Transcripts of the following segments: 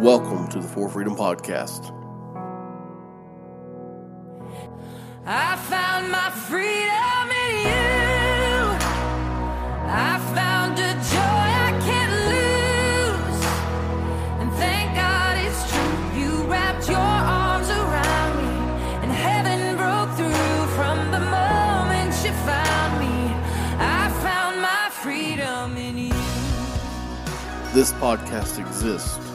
Welcome to the For Freedom Podcast. I found my freedom in you. I found a joy I can't lose. And thank God it's true. You wrapped your arms around me, and heaven broke through from the moment you found me. I found my freedom in you. This podcast exists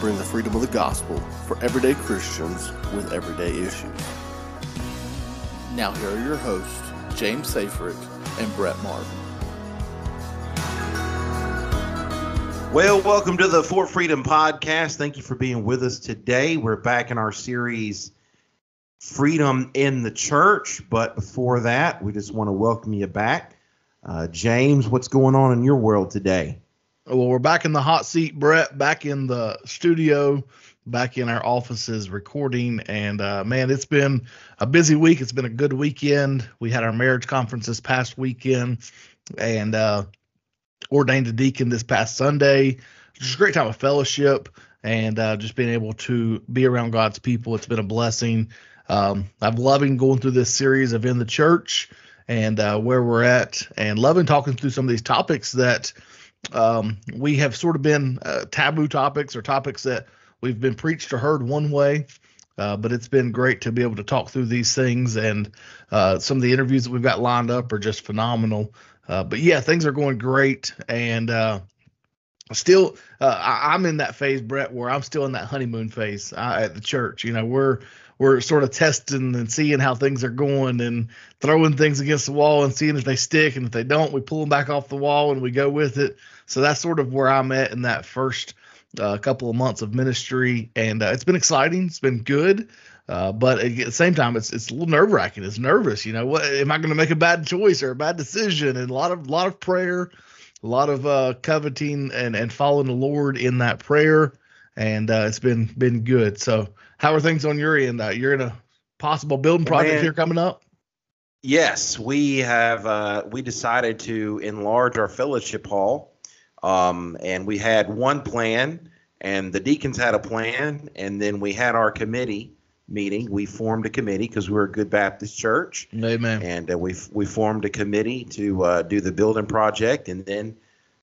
bring the freedom of the gospel for everyday Christians with everyday issues. Now, here are your hosts, James Safrick and Brett Martin. Well, welcome to the For Freedom podcast. Thank you for being with us today. We're back in our series, Freedom in the Church. But before that, we just want to welcome you back. Uh, James, what's going on in your world today? Well, we're back in the hot seat, Brett, back in the studio, back in our offices recording. And uh, man, it's been a busy week. It's been a good weekend. We had our marriage conference this past weekend and uh, ordained a deacon this past Sunday. Just a great time of fellowship and uh, just being able to be around God's people. It's been a blessing. Um, I'm loving going through this series of In the Church and uh, where we're at, and loving talking through some of these topics that um, we have sort of been uh, taboo topics or topics that we've been preached or heard one way. Uh, but it's been great to be able to talk through these things, and uh, some of the interviews that we've got lined up are just phenomenal. Uh, but yeah, things are going great, and uh, still, uh, I, I'm in that phase, Brett, where I'm still in that honeymoon phase at the church. You know, we're we're sort of testing and seeing how things are going and throwing things against the wall and seeing if they stick. And if they don't we pull them back off the wall and we go with it. So that's sort of where i'm at in that first uh, couple of months of ministry. And uh, it's been exciting. It's been good. Uh, but at the same time it's it's a little nerve wracking it's nervous. You know what am i going to make a bad choice or a bad decision? And a lot of lot of prayer a lot of uh, coveting and and following the lord in that prayer. And uh, it's been been good. So how are things on your end? Uh, you're in a possible building project Man. here coming up. Yes, we have. Uh, we decided to enlarge our fellowship hall, um, and we had one plan, and the deacons had a plan, and then we had our committee meeting. We formed a committee because we're a good Baptist church, Amen. and uh, we we formed a committee to uh, do the building project, and then,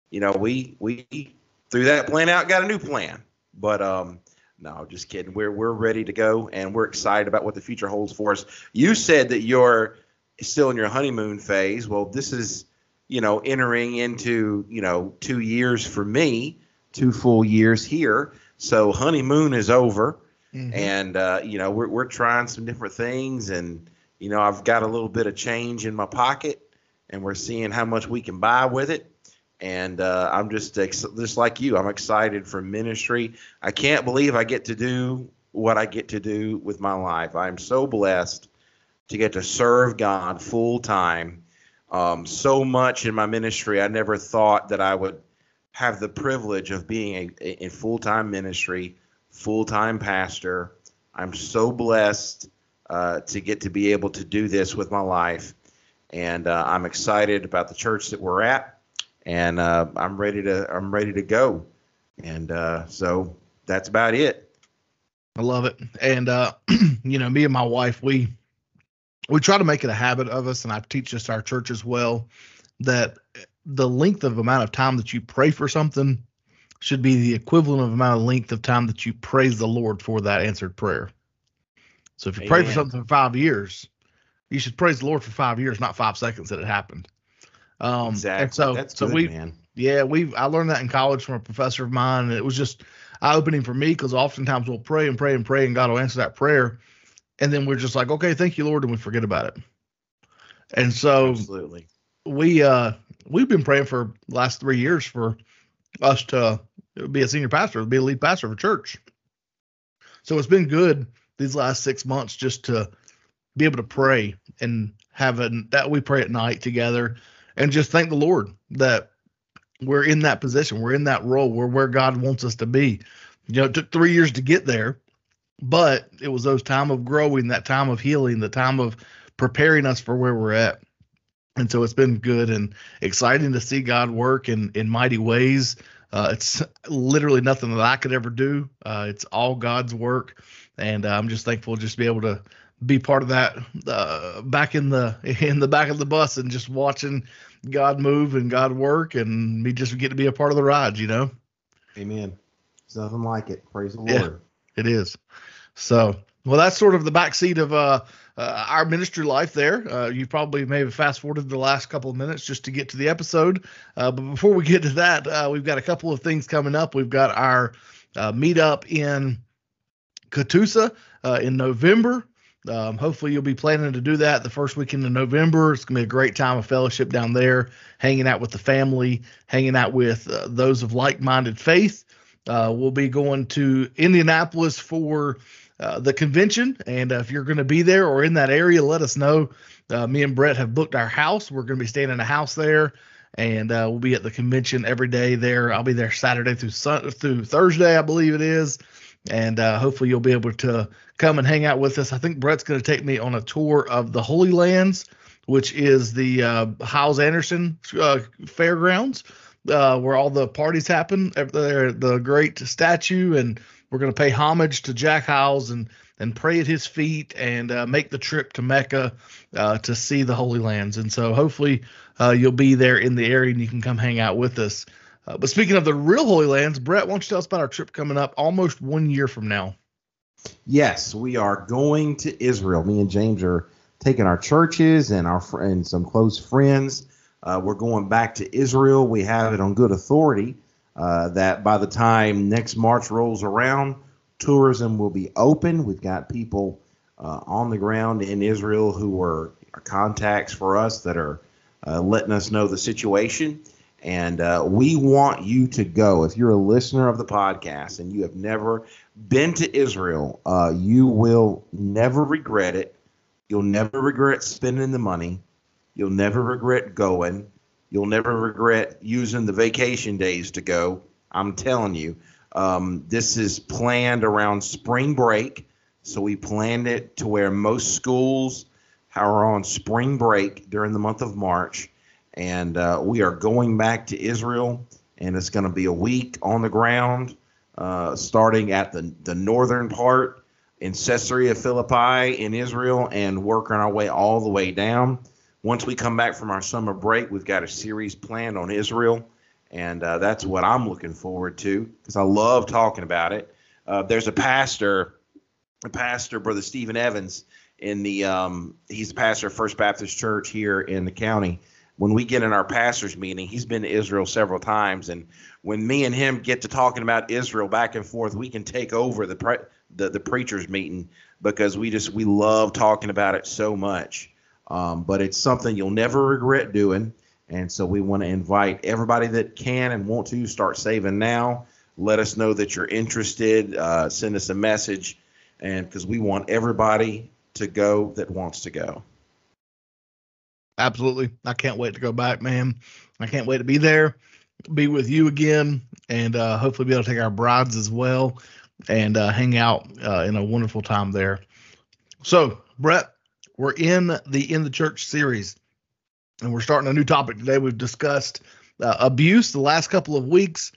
you know, we we threw that plan out, got a new plan, but um, no, just kidding. We're we're ready to go, and we're excited about what the future holds for us. You said that you're still in your honeymoon phase. Well, this is, you know, entering into you know two years for me, two full years here. So honeymoon is over, Mhm. and uh, you know we're we're trying some different things, and you know I've got a little bit of change in my pocket, and we're seeing how much we can buy with it. And uh, I'm just ex- just like you. I'm excited for ministry. I can't believe I get to do what I get to do with my life. I'm so blessed to get to serve God full time. Um, so much in my ministry, I never thought that I would have the privilege of being a, a full time ministry, full time pastor. I'm so blessed uh, to get to be able to do this with my life, and uh, I'm excited about the church that we're at, and uh, I'm ready to I'm ready to go, and uh, so that's about it. I love it. And uh, you know, me and my wife, we we try to make it a habit of us, and I teach this to our church as well, that the length of amount of time that you pray for something should be the equivalent of amount of length of time that you praise the Lord for that answered prayer. So if you pray for something for five years, you should praise the Lord for five years, not five seconds that it happened. Um, exactly. So, that's so good, we, man. yeah, we I learned that in college from a professor of mine, and it was just eye opening for me because oftentimes we'll pray and pray and pray, and God will answer that prayer, and then we're just like, okay, thank you, Lord, and we forget about it. And so Absolutely. we uh we've been praying for the last three years for us to be a senior pastor, be a lead pastor of a church. So it's been good these last six months just to be able to pray and have a, that we pray at night together and just thank the Lord that we're in that position. We're in that role. We're where God wants us to be. You know, it took three years to get there, but it was those time of growing, that time of healing, the time of preparing us for where we're at. And so it's been good and exciting to see God work in in mighty ways. Uh, it's literally nothing that I could ever do. Uh, it's all God's work, and uh, I'm just thankful just to be able to be part of that uh, back in the in the back of the bus and just watching God move and God work, and me just get to be a part of the ride. You know. Amen. There's nothing like it. Praise the Yeah. Lord. It is. So, well, that's sort of the backseat of uh, uh, our ministry life there. Uh, you probably maybe fast forwarded the last couple of minutes just to get to the episode. Uh, but before we get to that, uh, we've got a couple of things coming up. We've got our uh, meetup in Catoosa uh, in November. Um, hopefully, you'll be planning to do that the first weekend of November. It's going to be a great time of fellowship down there, hanging out with the family, hanging out with uh, those of like minded faith. Uh, we'll be going to Indianapolis for uh, the convention. And uh, if you're going to be there or in that area, let us know. Uh, me and Brett have booked our house. We're going to be staying in a house there. And uh, we'll be at the convention every day there. I'll be there Saturday through through Thursday, I believe it is. And uh, hopefully you'll be able to come and hang out with us. I think Brett's going to take me on a tour of the Holy Lands, which is the uh, Hyles Anderson uh, Fairgrounds, uh, where all the parties happen. There, the great statue, and we're going to pay homage to Jack Hyles and and pray at his feet and uh, make the trip to Mecca uh, to see the Holy Lands. And so hopefully uh, you'll be there in the area and you can come hang out with us. Uh, but speaking of the real Holy Lands, Brett, why don't you tell us about our trip coming up almost one year from now? Yes, we are going to Israel. Me and James are taking our churches and our and some close friends. Uh, we're going back to Israel. We have it on good authority uh, that by the time next March rolls around, tourism will be open. We've got people uh, on the ground in Israel who are, are contacts for us that are uh, letting us know the situation. And uh, we want you to go. If you're a listener of the podcast and you have never been to Israel, uh, you will never regret it. You'll never regret spending the money. You'll never regret going. You'll never regret using the vacation days to go. I'm telling you, um, this is planned around spring break. So we planned it to where most schools are on spring break during the month of March. And uh, we are going back to Israel, and it's going to be a week on the ground uh, starting at the, the northern part in Caesarea Philippi in Israel and working our way all the way down. Once we come back from our summer break, we've got a series planned on Israel, and uh, that's what I'm looking forward to because I love talking about it. Uh, there's a pastor, a pastor, Brother Stephen Evans, in the um, he's the pastor of First Baptist Church here in the county. When we get in our pastors meeting, he's been to Israel several times, and when me and him get to talking about Israel back and forth, we can take over the pre- the, the preachers meeting because we just we love talking about it so much. Um, but it's something you'll never regret doing, and so we want to invite everybody that can and want to start saving now. Let us know that you're interested. Uh, send us a message, and because we want everybody to go that wants to go. Absolutely. I can't wait to go back, man. I can't wait to be there, be with you again, and uh, hopefully be able to take our brides as well and uh, hang out uh, in a wonderful time there. So, Brett, we're in the In the Church series, and we're starting a new topic today. We've discussed uh, abuse the last couple of weeks,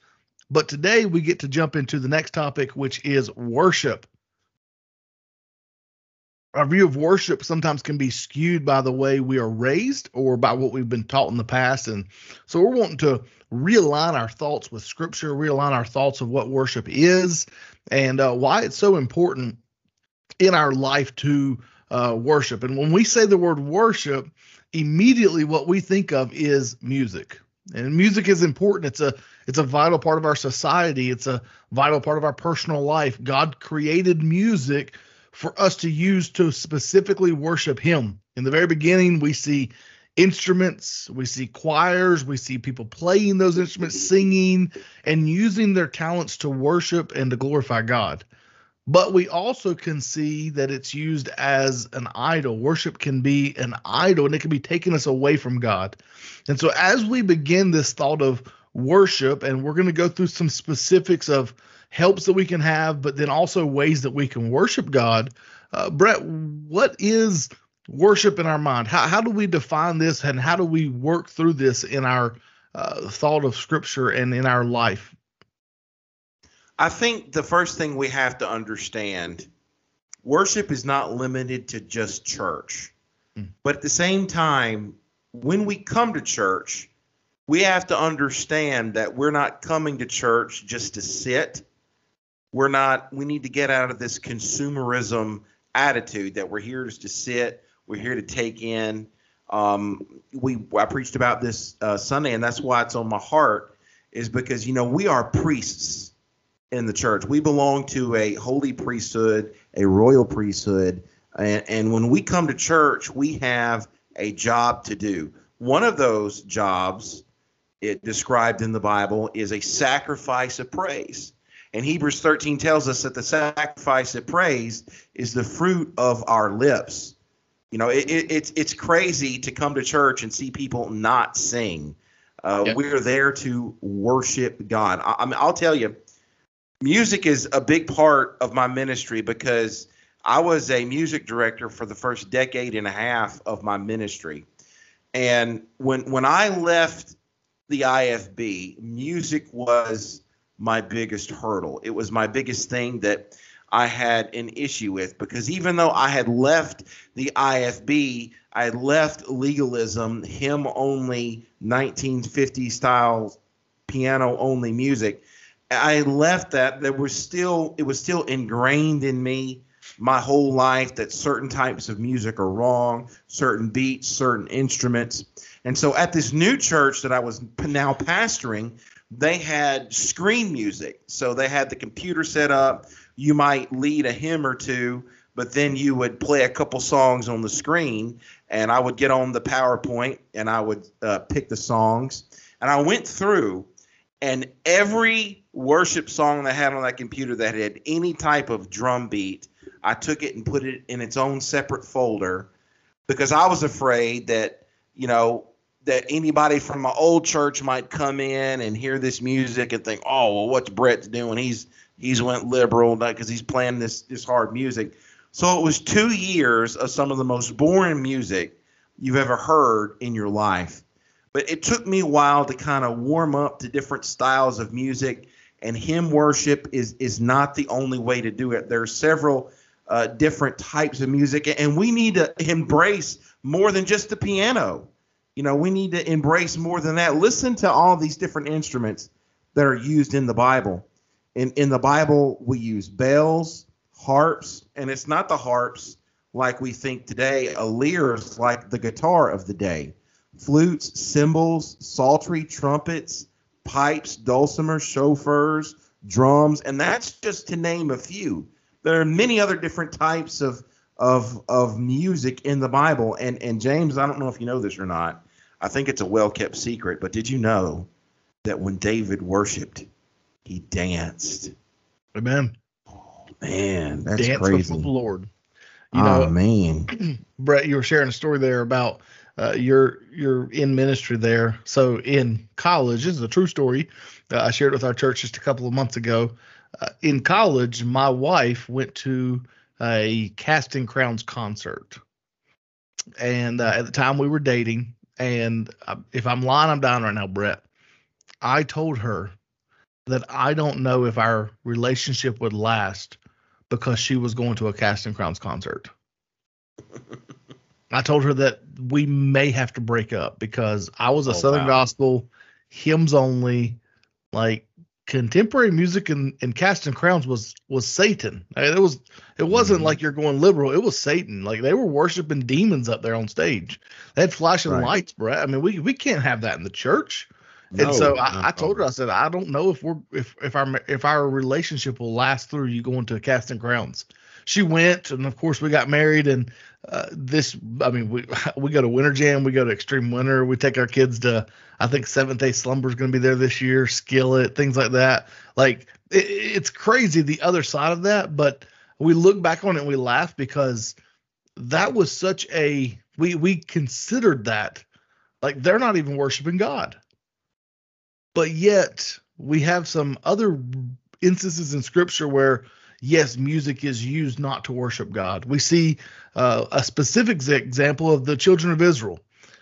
but today we get to jump into the next topic, which is worship our view of worship sometimes can be skewed by the way we are raised or by what we've been taught in the past. And so we're wanting to realign our thoughts with scripture, realign our thoughts of what worship is and uh, why it's so important in our life to uh, worship. And when we say the word worship, immediately what we think of is music. And music is important. It's a it's a vital part of our society. It's a vital part of our personal life. God created music for us to use to specifically worship him. In the very beginning, we see instruments, we see choirs, we see people playing those instruments, singing, and using their talents to worship and to glorify God. But we also can see that it's used as an idol. Worship can be an idol and it can be taking us away from God. And so, as we begin this thought of worship, and we're going to go through some specifics of helps that we can have, but then also ways that we can worship God. Uh, Brett, what is worship in our mind? How, how do we define this and how do we work through this in our uh, thought of Scripture and in our life I think the first thing we have to understand worship is not limited to just church. Mm. But at the same time, when we come to church, we have to understand that we're not coming to church just to sit. We're not, we need to get out of this consumerism attitude that we're here just to sit, we're here to take in. Um, we I preached about this uh, Sunday, and that's why it's on my heart, is because you know we are priests in the church. We belong to a holy priesthood, a royal priesthood, and, and when we come to church, we have a job to do. One of those jobs, it described in the Bible, is a sacrifice of praise. And Hebrews 13 tells us that the sacrifice of praise is the fruit of our lips. You know, it, it, it's it's crazy to come to church and see people not sing. Uh, Yep. We're there to worship God. I, I mean, I'll tell you, music is a big part of my ministry because I was a music director for the first decade and a half of my ministry. And when when I left the IFB, music was my biggest hurdle. It was my biggest thing that I had an issue with because even though I had left the IFB, I had left legalism, hymn only 1950 style piano only music. I left that there was still it was still ingrained in me my whole life that certain types of music are wrong, certain beats, certain instruments. And so at this new church that I was now pastoring, they had screen music. So they had the computer set up. You might lead a hymn or two, but then you would play a couple songs on the screen, and I would get on the PowerPoint and I would uh, pick the songs. And I went through, and every worship song that I had on that computer that had any type of drum beat, I took it and put it in its own separate folder because I was afraid that, you know, that anybody from my old church might come in and hear this music and think, "Oh, well, what's Brett's doing? He's he's went liberal because he's playing this this hard music." So it was two years of some of the most boring music you've ever heard in your life. But it took me a while to kind of warm up to different styles of music, and hymn worship is is not the only way to do it. There are several uh, different types of music, and we need to embrace more than just the piano. You know, we need to embrace more than that. Listen to all these different instruments that are used in the Bible. In in the Bible, we use bells, harps, and it's not the harps like we think today. A lyre is like the guitar of the day. Flutes, cymbals, psaltery, trumpets, pipes, dulcimers, shofars, drums, and that's just to name a few. There are many other different types of of of music in the Bible. And and James, I don't know if you know this or not. I think it's a well kept secret, but did you know that when David worshipped, he danced? Amen. Oh, man, that's Dance crazy. with the Lord. You oh know, man. Brett, you were sharing a story there about uh, you're you're in ministry there. So in college, this is a true story. Uh, I shared it with our church just a couple of months ago. Uh, in college, my wife went to a Casting Crowns concert, and uh, at the time we were dating. And uh, if I'm lying, I'm dying right now, Brett. I told her that I don't know if our relationship would last because she was going to a Casting Crowns concert. I told her that we may have to break up because I was a Oh, Southern wow. gospel, hymns only, like contemporary music and, and casting crowns was was Satan. I mean, It was it wasn't Mhm. like you're going liberal. It was Satan. Like they were worshiping demons up there on stage. They had flashing Right. lights, Brett. I mean, we we can't have that in the church. No, and so I, I told her, I said, I don't know if we're if if our if our relationship will last through you going to casting crowns. She went, and of course we got married. And uh, this, I mean, we we go to Winter Jam, we go to Extreme Winter, we take our kids to. I think Seventh Day Slumber is going to be there this year, Skillet, things like that. Like it, it's crazy the other side of that, but we look back on it and we laugh because that was such a we we considered that like they're not even worshiping God but yet we have some other instances in scripture where yes music is used not to worship god we see uh, a specific example of the children of israel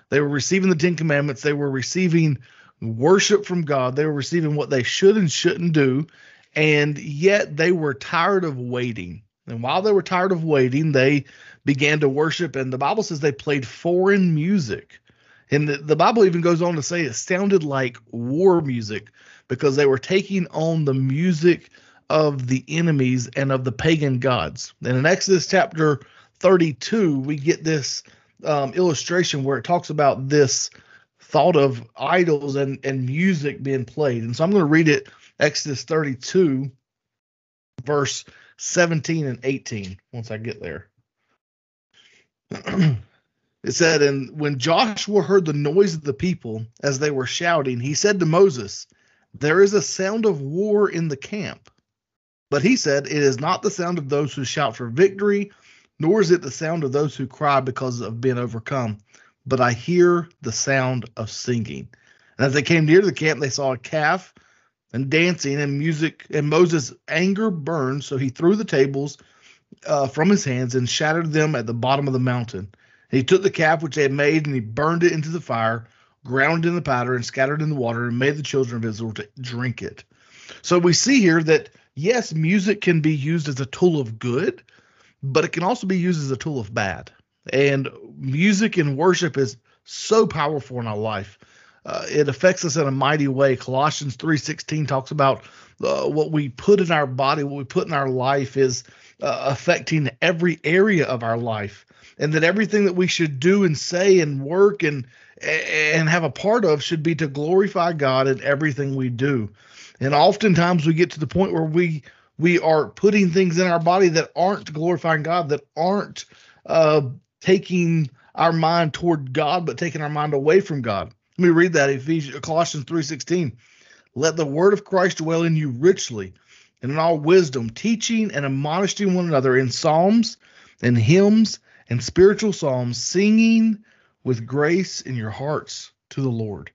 they were receiving the ten commandments they were receiving worship from god they were receiving what they should and shouldn't do and yet they were tired of waiting. And while they were tired of waiting, they began to worship. And the Bible says they played foreign music. And the, the Bible even goes on to say it sounded like war music because they were taking on the music of the enemies and of the pagan gods. And in Exodus chapter 32, we get this um, illustration where it talks about this thought of idols and, and music being played. And so I'm going to read it Exodus 32, verse 17 and 18, once I get there. it said, And when Joshua heard the noise of the people as they were shouting, he said to Moses, There is a sound of war in the camp. But he said, It is not the sound of those who shout for victory, nor is it the sound of those who cry because of being overcome, but I hear the sound of singing. And as they came near the camp, they saw a calf and dancing and music, and Moses' anger burned, so he threw the tables uh, from his hands and shattered them at the bottom of the mountain. And he took the calf which they had made and he burned it into the fire, ground in the powder, and scattered in the water, and made the children of Israel to drink it. So we see here that yes, music can be used as a tool of good, but it can also be used as a tool of bad. And music and worship is so powerful in our life. Uh, it affects us in a mighty way. Colossians 3:16 talks about uh, what we put in our body, what we put in our life is uh, affecting every area of our life, and that everything that we should do and say and work and and have a part of should be to glorify God in everything we do. And oftentimes we get to the point where we we are putting things in our body that aren't glorifying God, that aren't uh, taking our mind toward God, but taking our mind away from God. Let me read that Ephesians Colossians 3:16. Let the word of Christ dwell in you richly and in all wisdom, teaching and admonishing one another in psalms and hymns and spiritual psalms, singing with grace in your hearts to the Lord.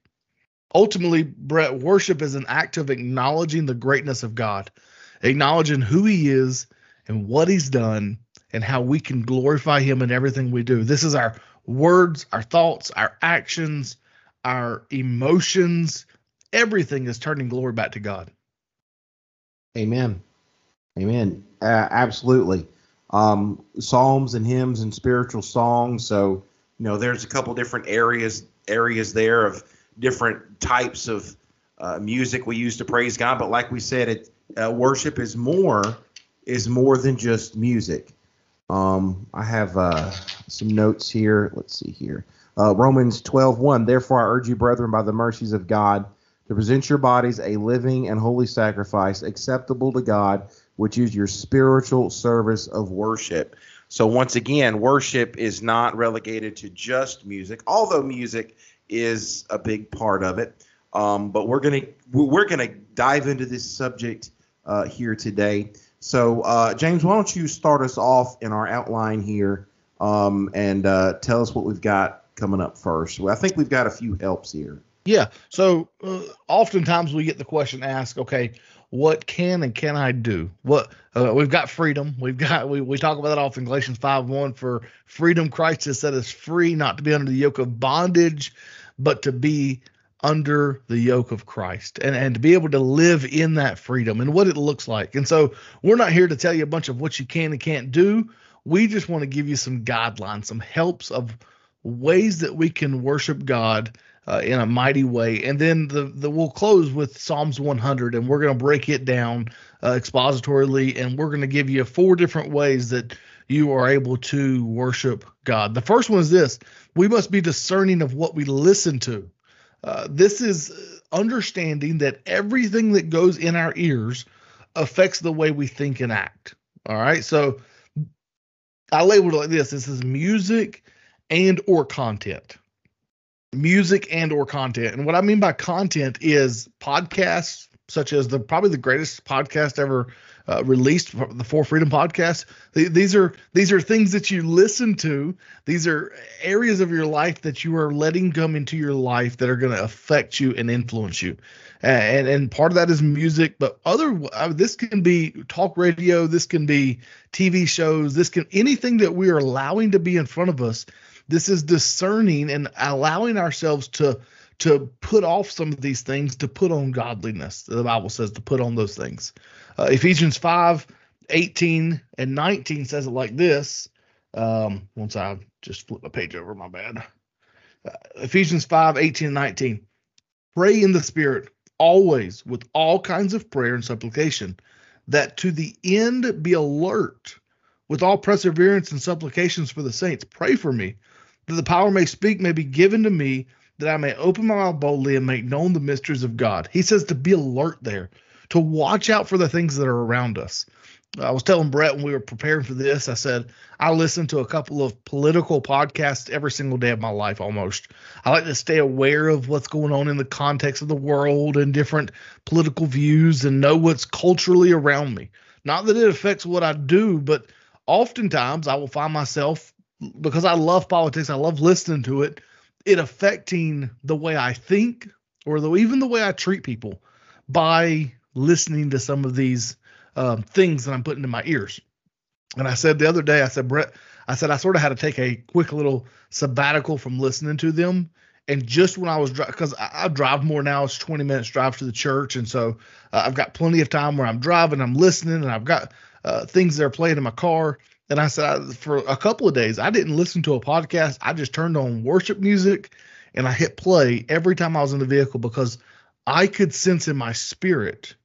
Ultimately, Brett, worship is an act of acknowledging the greatness of God, acknowledging who He is and what He's done, and how we can glorify Him in everything we do. This is our words, our thoughts, our actions, our emotions. Everything is turning glory back to God. Amen. Amen. Uh, absolutely. Um, psalms and hymns and spiritual songs. So, you know, there's a couple different areas areas there of different types of uh, music we use to praise God. But like we said, it uh, worship is more is more than just music. Um, I have uh, some notes here. Let's see here. Uh, Romans 12, 1. Therefore, I urge you, brethren, by the mercies of God, to present your bodies a living and holy sacrifice, acceptable to God, which is your spiritual service of worship. So, once again, worship is not relegated to just music, although music is a big part of it. Um, but we're gonna we're gonna dive into this subject uh, here today. So, uh, James, why don't you start us off in our outline here um, and uh, tell us what we've got coming up first? Well, I think we've got a few helps here. Yeah. So, uh, oftentimes we get the question asked, okay, what can and can I do? What uh, we've got freedom. We've got we, we talk about that often. Galatians five one for freedom Christ has set us free, not to be under the yoke of bondage, but to be under the yoke of Christ and, and to be able to live in that freedom and what it looks like. And so we're not here to tell you a bunch of what you can and can't do. We just want to give you some guidelines, some helps of ways that we can worship God uh, in a mighty way. And then the, the we'll close with Psalms 100 and we're going to break it down uh, expositorily and we're going to give you four different ways that you are able to worship God. The first one is this we must be discerning of what we listen to. Uh, this is understanding that everything that goes in our ears affects the way we think and act. All right. So I labeled it like this this is music and or content music and or content and what i mean by content is podcasts such as the probably the greatest podcast ever uh, released the For Freedom podcast. These are these are things that you listen to. These are areas of your life that you are letting come into your life that are going to affect you and influence you. And and part of that is music, but other uh, this can be talk radio. This can be TV shows. This can anything that we are allowing to be in front of us. This is discerning and allowing ourselves to to put off some of these things to put on godliness. The Bible says to put on those things. Uh, Ephesians 5 18 and 19 says it like this. Um, once I just flip my page over, my bad. Uh, Ephesians 5 18 and 19. Pray in the Spirit always with all kinds of prayer and supplication, that to the end be alert with all perseverance and supplications for the saints. Pray for me, that the power may speak may be given to me, that I may open my mouth boldly and make known the mysteries of God. He says to be alert there, to watch out for the things that are around us. I was telling Brett when we were preparing for this, I said, I listen to a couple of political podcasts every single day of my life almost. I like to stay aware of what's going on in the context of the world and different political views and know what's culturally around me. Not that it affects what I do, but oftentimes I will find myself, because I love politics, I love listening to it, it affecting the way I think or the, even the way I treat people by listening to some of these um, things that I'm putting in my ears. And I said the other day, I said, Brett, I said I sort of had to take a quick little sabbatical from listening to them. And just when I was driving, because I, I, drive more now, it's 20 minutes drive to the church, and so uh, I've got plenty of time where I'm driving, I'm listening, and I've got uh, things that are playing in my car. And I said I, for a couple of days, I didn't listen to a podcast. I just turned on worship music, and I hit play every time I was in the vehicle because I could sense in my spirit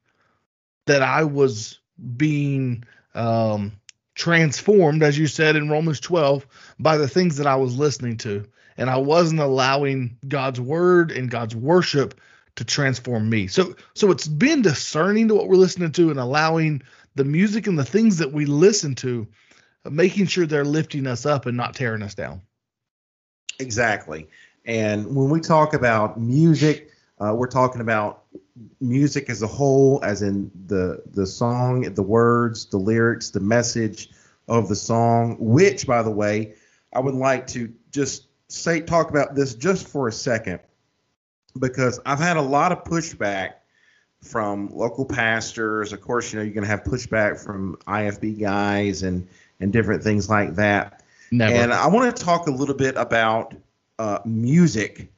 that I was being um, transformed, as you said in Romans 12, by the things that I was listening to. And I wasn't allowing God's word and God's worship to transform me. So so it's been discerning to what we're listening to and allowing the music and the things that we listen to, making sure they're lifting us up and not tearing us down. Exactly. And when we talk about music, uh, we're talking about music as a whole, as in the the song, the words, the lyrics, the message of the song. Which, by the way, I would like to just say talk about this just for a second because I've had a lot of pushback from local pastors. Of course, you know you're going to have pushback from IFB guys and and different things like that. Never. And I want to talk a little bit about uh, music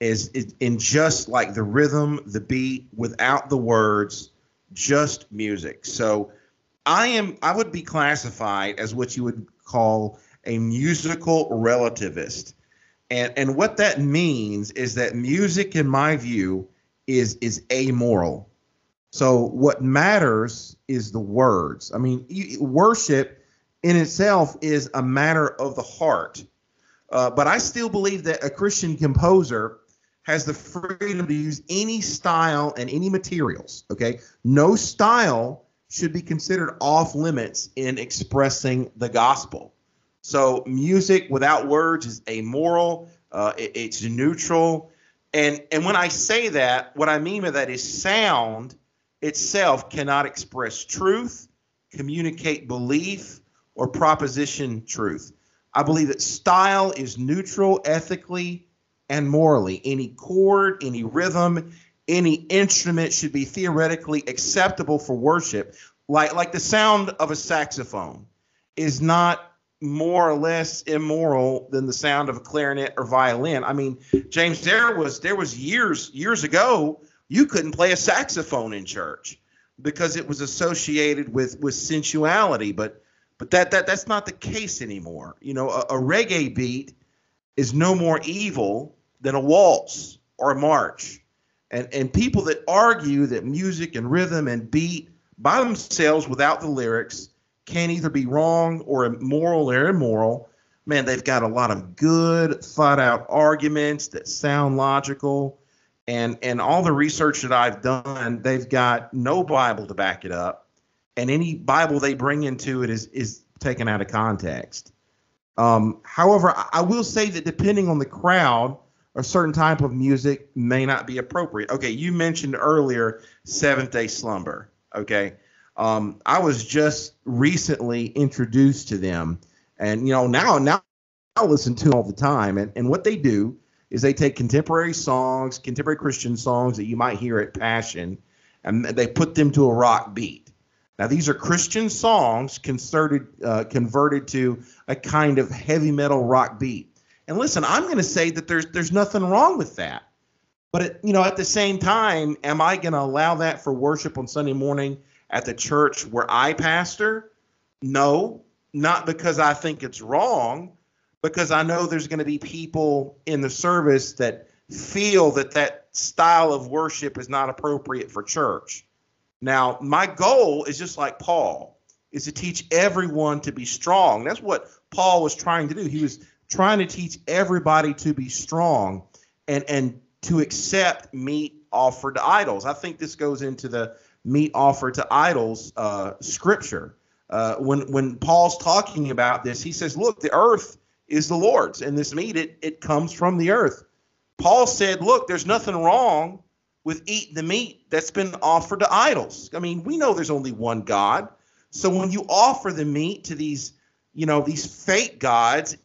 is, is in just like the rhythm, the beat, without the words, just music. So I am I would be classified as what you would call a musical relativist. And and what that means is that music in my view is is amoral. So what matters is the words. I mean, worship in itself is a matter of the heart. Uh, but I still believe that a Christian composer has the freedom to use any style and any materials. Okay. No style should be considered off limits in expressing the gospel. So, music without words is amoral, uh, it, it's neutral. And, and when I say that, what I mean by that is sound itself cannot express truth, communicate belief, or proposition truth. I believe that style is neutral ethically and morally. Any chord, any rhythm, any instrument should be theoretically acceptable for worship. Like like the sound of a saxophone is not more or less immoral than the sound of a clarinet or violin. I mean, James, there was there was years years ago you couldn't play a saxophone in church because it was associated with with sensuality, but but that that that's not the case anymore. You know, a, a reggae beat is no more evil than a waltz or a march. And, and people that argue that music and rhythm and beat by themselves without the lyrics can either be wrong or immoral or immoral, man, they've got a lot of good, thought out arguments that sound logical. And, and all the research that I've done, they've got no Bible to back it up. And any Bible they bring into it is, is taken out of context. Um, however, I will say that depending on the crowd, a certain type of music may not be appropriate. Okay, you mentioned earlier Seventh Day Slumber. Okay, um, I was just recently introduced to them, and you know now now I listen to all the time. And and what they do is they take contemporary songs, contemporary Christian songs that you might hear at Passion, and they put them to a rock beat. Now these are Christian songs converted uh, converted to a kind of heavy metal rock beat. And listen, I'm going to say that there's there's nothing wrong with that. But it, you know, at the same time, am I going to allow that for worship on Sunday morning at the church where I pastor? No, not because I think it's wrong, because I know there's going to be people in the service that feel that that style of worship is not appropriate for church. Now, my goal is just like Paul, is to teach everyone to be strong. That's what Paul was trying to do. He was trying to teach everybody to be strong and and to accept meat offered to idols. I think this goes into the meat offered to idols uh, scripture. Uh, when when Paul's talking about this, he says, "Look, the earth is the Lord's, and this meat it it comes from the earth." Paul said, "Look, there's nothing wrong with eating the meat that's been offered to idols. I mean, we know there's only one God, so when you offer the meat to these, you know, these fake gods,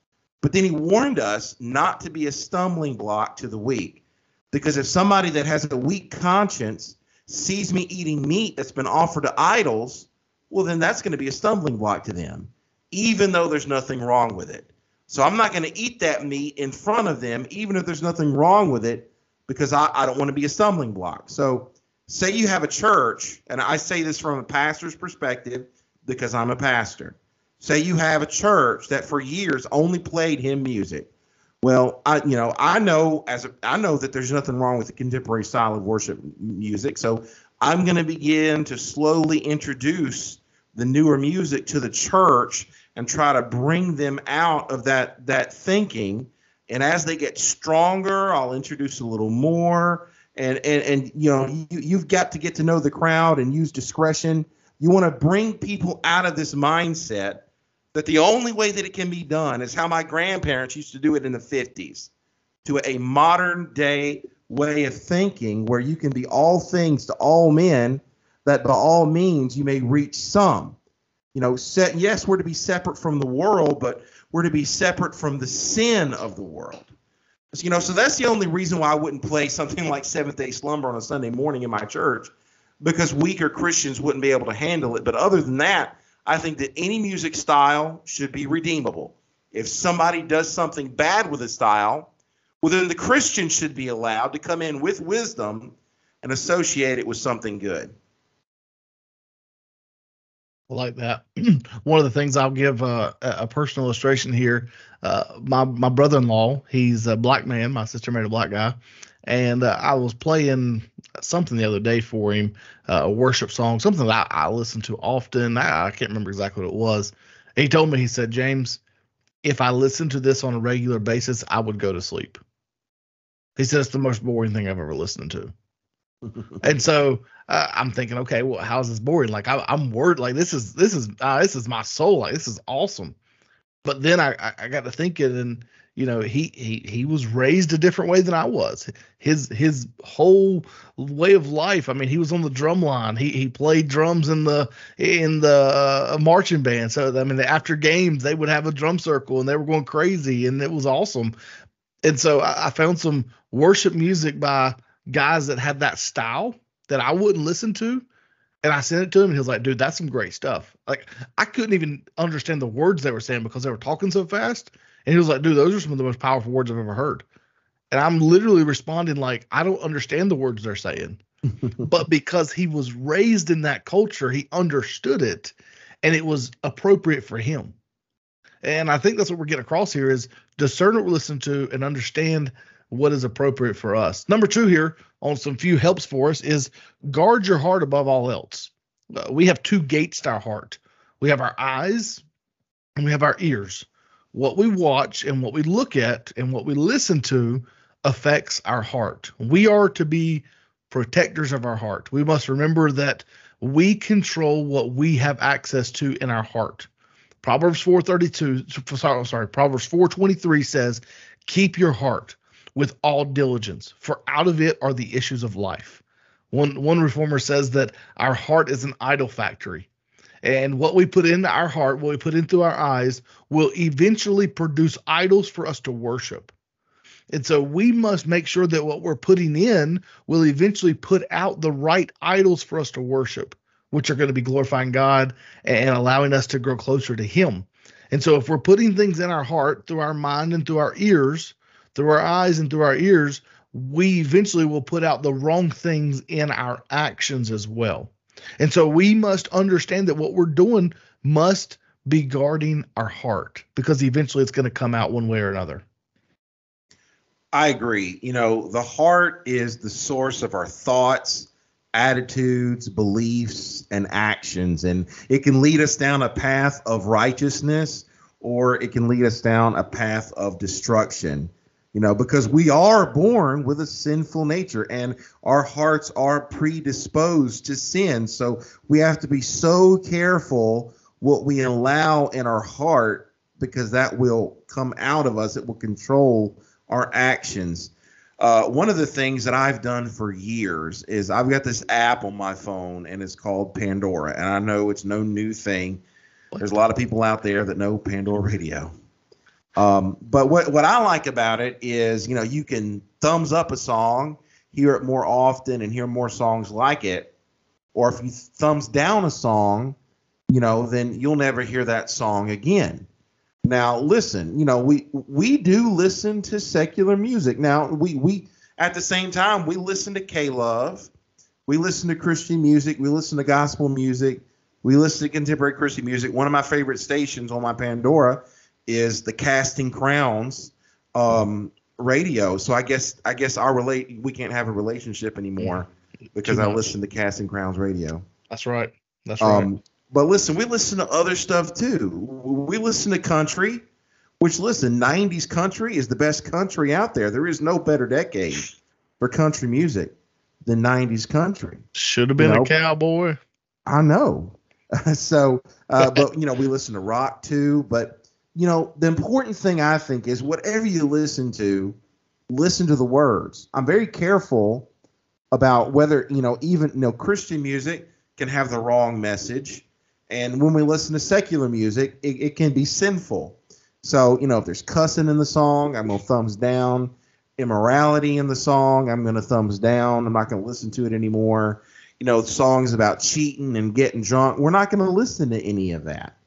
but then he warned us not to be a stumbling block to the weak, because if somebody that has a weak conscience sees me eating meat that's been offered to idols." well, then that's going to be a stumbling block to them, even though there's nothing wrong with it. So I'm not going to eat that meat in front of them, even if there's nothing wrong with it, because I, I don't want to be a stumbling block. So say you have a church, and I say this from a pastor's perspective because I'm a pastor. Say you have a church that for years only played hymn music. Well, I you know I know as a, I know that there's nothing wrong with the contemporary style of worship music. So I'm going to begin to slowly introduce the newer music to the church and try to bring them out of that that thinking and as they get stronger i'll introduce a little more and and, and you know you, you've got to get to know the crowd and use discretion you want to bring people out of this mindset that the only way that it can be done is how my grandparents used to do it in the 50s to a modern day way of thinking where you can be all things to all men that by all means you may reach some. You know, set, yes, we're to be separate from the world, but we're to be separate from the sin of the world. You know, so that's the only reason why I wouldn't play something like Seventh Day Slumber on a Sunday morning in my church, because weaker Christians wouldn't be able to handle it. But other than that, I think that any music style should be redeemable. If somebody does something bad with a style, well, then the Christian should be allowed to come in with wisdom and associate it with something good I like that. One of the things I'll give uh, a personal illustration here. Uh, my my brother-in-law, he's a black man. My sister married a black guy, and uh, I was playing something the other day for him, uh, a worship song, something that I, I listen to often. I, I, can't remember exactly what it was. He told me, he said, James, if I listened to this on a regular basis, I would go to sleep. He said it's the most boring thing I've ever listened to and so uh, I'm thinking, okay, well, how's this boring? Like I, am worried. Like this is this is uh, this is my soul. Like this is awesome. But then I, I got to thinking, and you know, he he he was raised a different way than I was. His his whole way of life. I mean, he was on the drum line. He he played drums in the in the uh, marching band. So I mean, after games, they would have a drum circle, and they were going crazy, and it was awesome. And so I, I found some worship music by guys that had that style that I wouldn't listen to. And I sent it to him and he was like, dude, that's some great stuff. Like I couldn't even understand the words they were saying because they were talking so fast. And he was like, dude, those are some of the most powerful words I've ever heard. And I'm literally responding like, I don't understand the words they're saying. but because he was raised in that culture, he understood it and it was appropriate for him. And I think that's what we're getting across here is discern what we listen to and understand what is appropriate for us. Number two here on some few helps for us is guard your heart above all else. Uh, we have two gates to our heart. We have our eyes and we have our ears. What we watch and what we look at and what we listen to affects our heart. We are to be protectors of our heart. We must remember that we control what we have access to in our heart. Proverbs 4:32 sorry, sorry Proverbs 4:23 says, "Keep your heart with all diligence, for out of it are the issues of life. One one reformer says that our heart is an idol factory. And what we put into our heart, what we put into our eyes, will eventually produce idols for us to worship. And so we must make sure that what we're putting in will eventually put out the right idols for us to worship, which are going to be glorifying God and allowing us to grow closer to Him. And so if we're putting things in our heart through our mind and through our ears, through our eyes and through our ears, we eventually will put out the wrong things in our actions as well. And so we must understand that what we're doing must be guarding our heart because eventually it's going to come out one way or another. I agree. You know, the heart is the source of our thoughts, attitudes, beliefs, and actions. And it can lead us down a path of righteousness or it can lead us down a path of destruction. You know, because we are born with a sinful nature and our hearts are predisposed to sin. So we have to be so careful what we allow in our heart because that will come out of us. It will control our actions. Uh, one of the things that I've done for years is I've got this app on my phone and it's called Pandora. And I know it's no new thing. There's a lot of people out there that know Pandora Radio. Um, but what, what I like about it is, you know, you can thumbs up a song, hear it more often, and hear more songs like it. Or if you thumbs down a song, you know, then you'll never hear that song again. Now, listen, you know, we we do listen to secular music. Now, we we at the same time we listen to K Love, we listen to Christian music, we listen to gospel music, we listen to contemporary Christian music. One of my favorite stations on my Pandora is the Casting Crowns um, radio. So I guess I guess our relate we can't have a relationship anymore because I listen to Casting Crowns radio. That's right. That's right. Um, but listen, we listen to other stuff too. We listen to country, which listen, 90s country is the best country out there. There is no better decade for country music than 90s country. Should have been you know, a cowboy. I know. so, uh, but you know, we listen to rock too. But you know, the important thing I think is whatever you listen to, listen to the words. I'm very careful about whether you know even you know Christian music can have the wrong message and when we listen to secular music, it, it can be sinful. So, you know, if there's cussing in the song, I'm going to thumbs down. Immorality in the song, I'm going to thumbs down. I'm not going to listen to it anymore. You know, songs about cheating and getting drunk, we're not going to listen to any of that.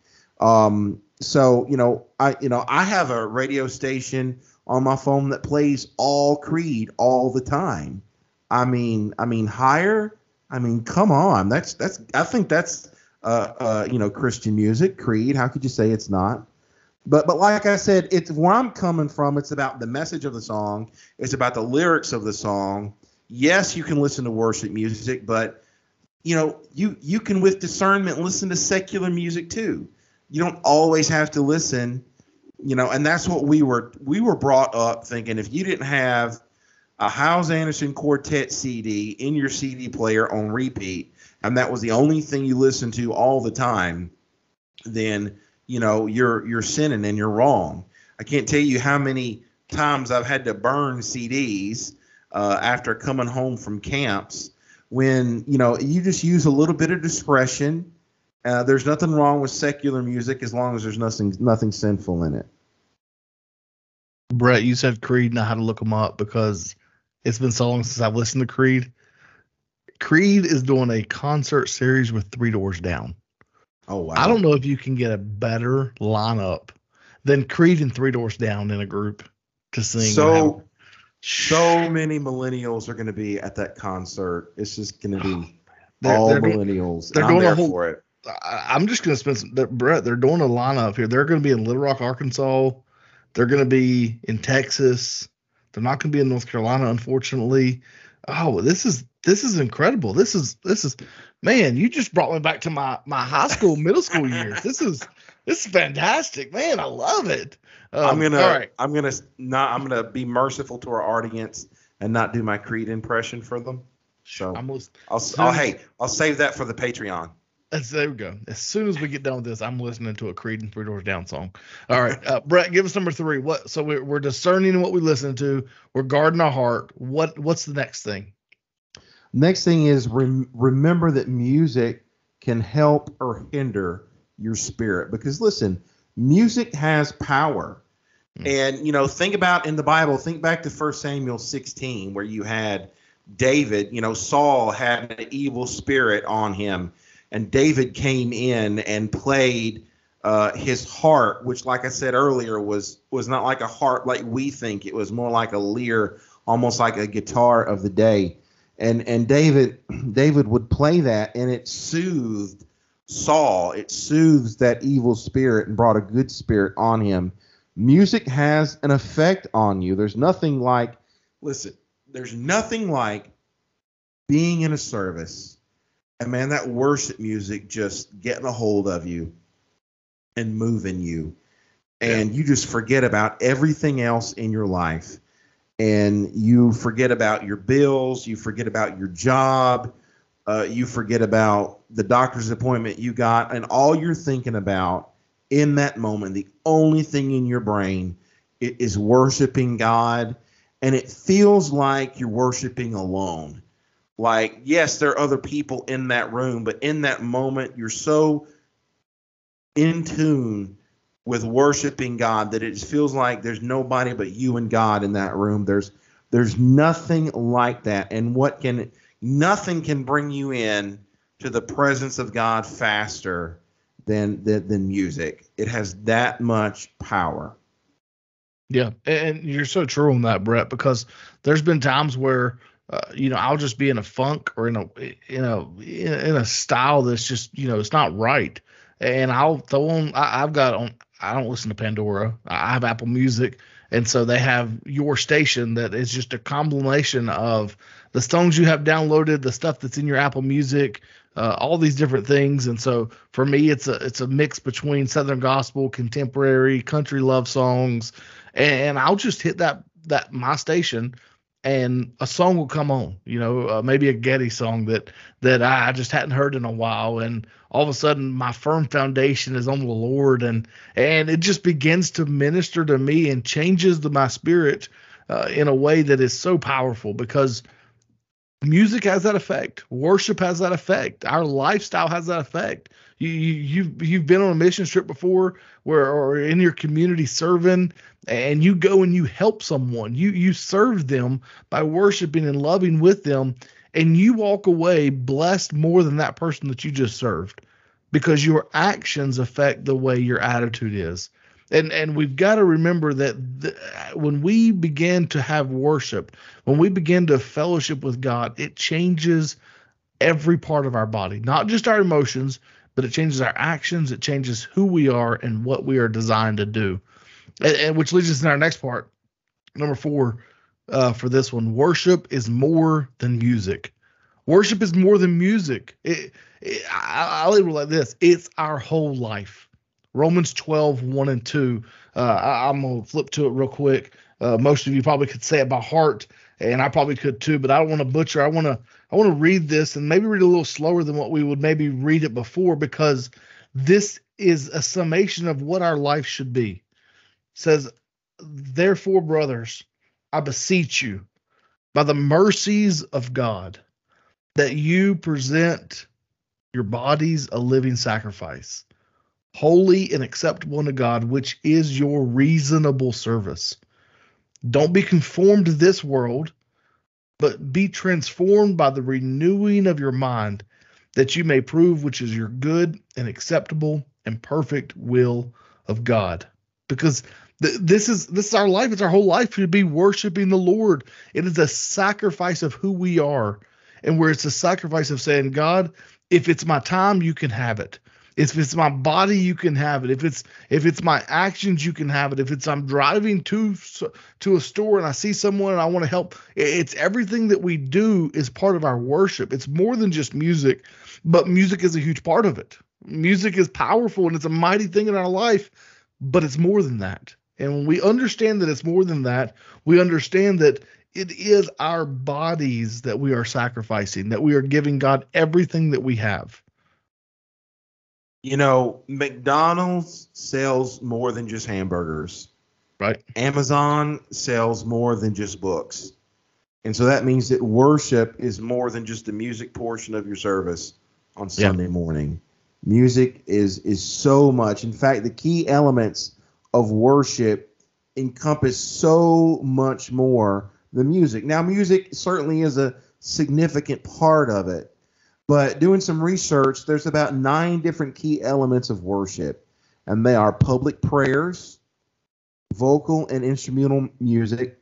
Um, so, you know, I you know, I have a radio station on my phone that plays all Creed all the time. I mean, I mean, higher. I mean, come on. That's that's. I think that's uh, uh, you know, Christian music, Creed. How could you say it's not? But but like I said, it's where I'm coming from. It's about the message of the song. It's about the lyrics of the song. Yes, you can listen to worship music, but you know, you you can with discernment listen to secular music too. You don't always have to listen, you know, and that's what we were we were brought up thinking if you didn't have a Hyles Anderson quartet CD in your CD player on repeat, and that was the only thing you listened to all the time, then you know you're you're sinning and you're wrong. I can't tell you how many times I've had to burn CDs uh, after coming home from camps when you know you just use a little bit of discretion. Uh, there's nothing wrong with secular music as long as there's nothing nothing sinful in it. Brett, you said Creed and I had to look them up because it's been so long since I've listened to Creed. Creed is doing a concert series with Three Doors Down. Oh wow! I don't know if you can get a better lineup than Creed and Three Doors Down in a group to sing. So, so many millennials are going to be at that concert. It's just going to be they're, all they're millennials. They're doing a whole, for. I, am just going to spend some. Brett, they're doing a lineup here. They're going to be in Little Rock, Arkansas. They're going to be in Texas. They're not going to be in North Carolina, unfortunately. Oh, this is this is incredible. This is this is man, you just brought me back to my my high school, middle school years. This is this is fantastic, man. I love it. Um, I'm gonna right. I'm gonna not I'm gonna be merciful to our audience and not do my Creed impression for them. So I'm, I'll, I'll hey I'll save that for the Patreon. That's, there we go. As soon as we get done with this, I'm listening to a Creed and Three Doors Down song. All right, uh, Brett, give us number three. What? So we're, we're discerning what we listen to. We're guarding our heart. What? What's the next thing? Next thing is rem- remember that music can help or hinder your spirit because listen, music has power. Mm. And you know, think about in the Bible, think back to 1 Samuel 16 where you had David, you know, Saul had an evil spirit on him and David came in and played uh, his harp, which, like I said earlier, was was not like a harp like we think. It was more like a lyre almost like a guitar of the day. And and David David would play that, and it soothed Saul. It soothes that evil spirit and brought a good spirit on him. Music has an effect on you. There's nothing like listen. There's nothing like being in a service and man, that worship music just getting a hold of you and moving you. And yeah. you just forget about everything else in your life. And you forget about your bills, you forget about your job, uh, you forget about the doctor's appointment you got, and all you're thinking about in that moment, the only thing in your brain is worshiping God. And it feels like you're worshiping alone like yes there are other people in that room but in that moment you're so in tune with worshiping god that it feels like there's nobody but you and god in that room. There's there's nothing like that. And what can nothing can bring you in to the presence of god faster than than, than music. It has that much power. Yeah. And you're so true on that brett because there's been times where uh, you know, I'll just be in a funk or in a in a in a style that's just you know it's not right, and I'll throw on. I, have got on. I don't listen to Pandora. I have Apple Music, and so they have your station that is just a combination of the songs you have downloaded, the stuff that's in your Apple Music, uh, all these different things. And so for me, it's a it's a mix between Southern gospel, contemporary, country love songs, and I'll just hit that that my station and a song will come on, you know, uh, maybe a Getty song that that I just hadn't heard in a while, and all of a sudden my firm foundation is on the Lord, and and it just begins to minister to me and changes the, my spirit uh, in a way that is so powerful because music has that effect, worship has that effect, our lifestyle has that effect. You, you you've you've been on a mission trip before where or in your community serving and you go and you help someone. You you serve them by worshiping and loving with them and you walk away blessed more than that person that you just served because your actions affect the way your attitude is. And and we've got to remember that the, when we begin to have worship when we begin to fellowship with god it changes every part of our body not just our emotions but it changes our actions, it changes who we are and what we are designed to do. And, and which leads us to our next part, number four, uh, for this one. Worship is more than music. Worship is more than music. It, it, I, will leave it like this: it's our whole life. Romans 12, 1 and 2. Uh, I, am gonna flip to it real quick. Uh, most of you probably could say it by heart, and I probably could too, but I don't want to butcher. I want to I want to read this and maybe read a little slower than what we would maybe read it before because this is a summation of what our life should be. It says, Therefore, brothers, I beseech you by the mercies of God that you present your bodies a living sacrifice, holy and acceptable to God, which is your reasonable service. Don't be conformed to this world but be transformed by the renewing of your mind, that you may prove which is your good and acceptable and perfect will of God. Because th- this is this is our life. It's our whole life to be worshiping the Lord. It is a sacrifice of who we are, and where it's a sacrifice of saying, God, if it's my time, you can have it. If it's my body, you can have it. If it's if it's my actions, you can have it. If it's I'm driving to to a store and I see someone and I want to help, it's everything that we do is part of our worship. It's more than just music, but music is a huge part of it. Music is powerful and it's a mighty thing in our life, but it's more than that. And when we understand that it's more than that, we understand that it is our bodies that we are sacrificing, that we are giving God everything that we have you know, McDonald's sells more than just hamburgers. Right. Amazon sells more than just books. And so that means that worship is more than just the music portion of your service on Sunday yeah. morning. Music is is so much. In fact, the key elements of worship encompass so much more than music. Now, music certainly is a significant part of it, but doing some research, there's about nine different key elements of worship, and they are public prayers, vocal and instrumental music,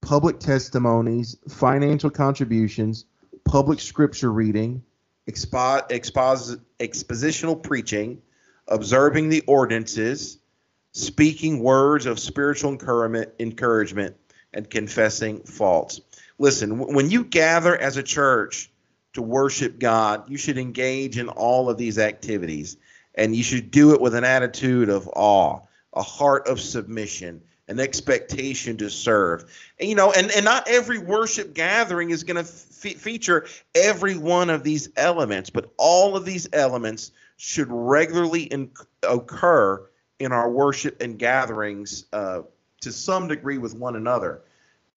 public testimonies, financial contributions, public scripture reading, expo- expos- expositional preaching, observing the ordinances, speaking words of spiritual encouragement, and confessing faults. Listen, when you gather as a church to worship God, you should engage in all of these activities and you should do it with an attitude of awe, a heart of submission, an expectation to serve. And, you know, and, and not every worship gathering is going to fe- feature every one of these elements, but all of these elements should regularly in- occur in our worship and gatherings uh, to some degree with one another.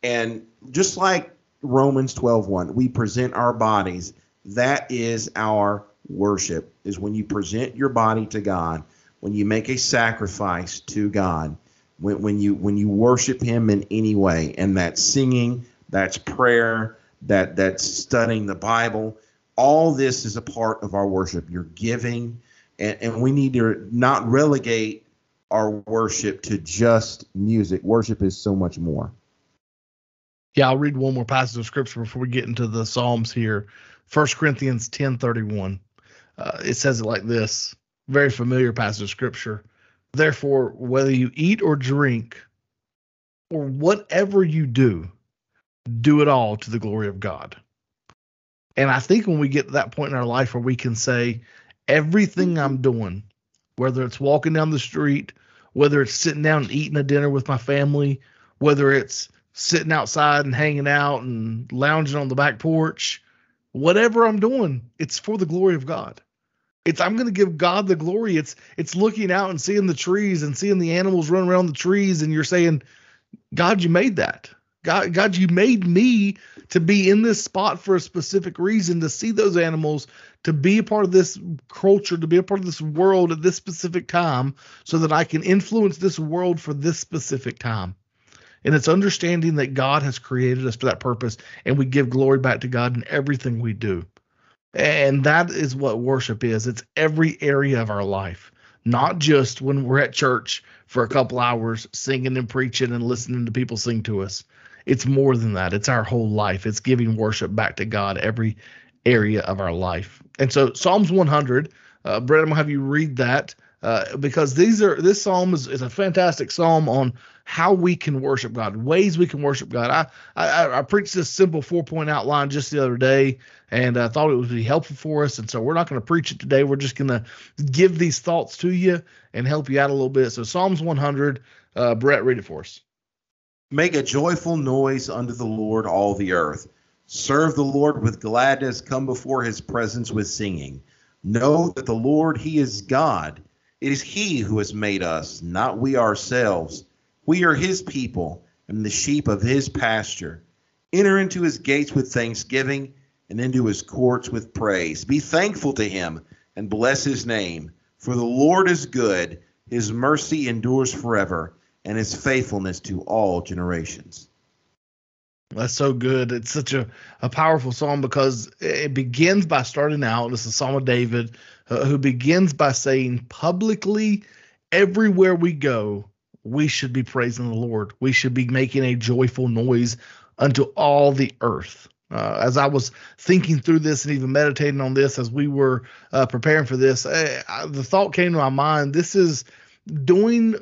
And just like Romans 12:1, we present our bodies. That is our worship. Is when you present your body to God, when you make a sacrifice to God, when, when you when you worship Him in any way, and that's singing, that's prayer, that that's studying the Bible. All this is a part of our worship. You're giving, and, and we need to not relegate our worship to just music. Worship is so much more. Yeah, I'll read one more passage of scripture before we get into the Psalms here. First Corinthians ten thirty one. Uh, it says it like this very familiar passage of scripture. Therefore, whether you eat or drink, or whatever you do, do it all to the glory of God. And I think when we get to that point in our life where we can say, everything I'm doing, whether it's walking down the street, whether it's sitting down and eating a dinner with my family, whether it's sitting outside and hanging out and lounging on the back porch, whatever I'm doing, it's for the glory of God. It's I'm going to give God the glory. It's it's looking out and seeing the trees and seeing the animals run around the trees and you're saying, God, you made that. God, God, you made me to be in this spot for a specific reason, to see those animals, to be a part of this culture, to be a part of this world at this specific time, so that I can influence this world for this specific time. And it's understanding that God has created us for that purpose, and we give glory back to God in everything we do. And that is what worship is it's every area of our life, not just when we're at church for a couple hours singing and preaching and listening to people sing to us. It's more than that. It's our whole life. It's giving worship back to God every area of our life. And so Psalms 100, uh, Brett, I'm gonna have you read that uh, because these are this psalm is, is a fantastic psalm on how we can worship God, ways we can worship God. I I, I preached this simple four point outline just the other day, and I thought it would be helpful for us. And so we're not going to preach it today. We're just going to give these thoughts to you and help you out a little bit. So Psalms 100, uh, Brett, read it for us. Make a joyful noise unto the Lord, all the earth. Serve the Lord with gladness. Come before his presence with singing. Know that the Lord, he is God. It is he who has made us, not we ourselves. We are his people and the sheep of his pasture. Enter into his gates with thanksgiving and into his courts with praise. Be thankful to him and bless his name. For the Lord is good, his mercy endures forever, and his faithfulness to all generations. That's so good. It's such a, a powerful song because it begins by starting out. Is a Psalm of David, uh, who begins by saying, publicly, everywhere we go, we should be praising the Lord. We should be making a joyful noise unto all the earth. Uh, as I was thinking through this and even meditating on this as we were uh, preparing for this, I, I, the thought came to my mind this is doing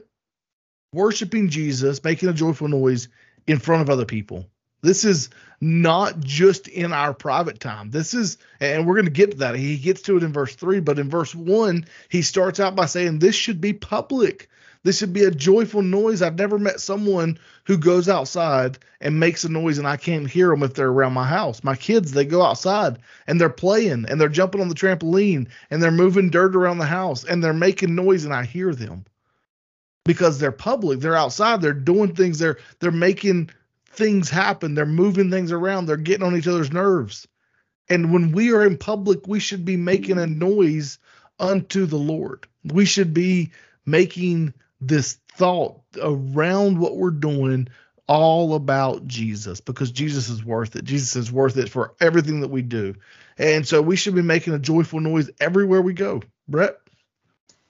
worshiping Jesus, making a joyful noise in front of other people. This is not just in our private time. This is, and we're going to get to that. He gets to it in verse three, but in verse one, he starts out by saying, This should be public. This should be a joyful noise. I've never met someone who goes outside and makes a noise and I can't hear them if they're around my house. My kids, they go outside and they're playing and they're jumping on the trampoline and they're moving dirt around the house and they're making noise and I hear them because they're public. They're outside. They're doing things. They're they're making things happen. They're moving things around. They're getting on each other's nerves. And when we are in public, we should be making a noise unto the Lord. We should be making this thought around what we're doing all about Jesus because Jesus is worth it. Jesus is worth it for everything that we do. And so we should be making a joyful noise everywhere we go. Brett?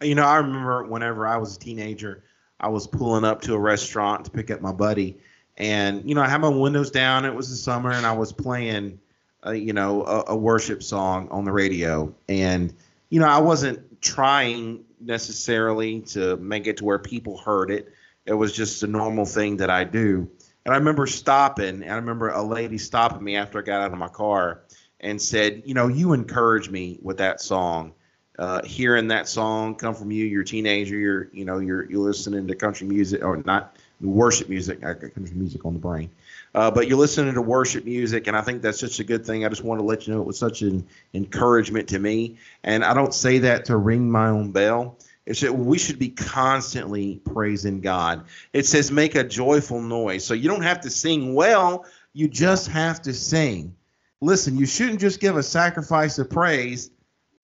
You know, I remember whenever I was a teenager, I was pulling up to a restaurant to pick up my buddy, And you know, I had my windows down. It was the summer, and I was playing, uh, you know, a, a worship song on the radio. And you know, I wasn't trying necessarily to make it to where people heard it. It was just a normal thing that I do. And I remember stopping, and I remember a lady stopping me after I got out of my car and said, You know, you encouraged me with that song. Uh, hearing that song come from you, you're a teenager, you're, you know, you're, you're listening to country music or not worship music. I country music on the brain. Uh, but you're listening to worship music, and I think that's such a good thing. I just want to let you know it was such an encouragement to me. And I don't say that to ring my own bell. It's that we should be constantly praising God. It says make a joyful noise. So you don't have to sing well, you just have to sing. Listen, you shouldn't just give a sacrifice of praise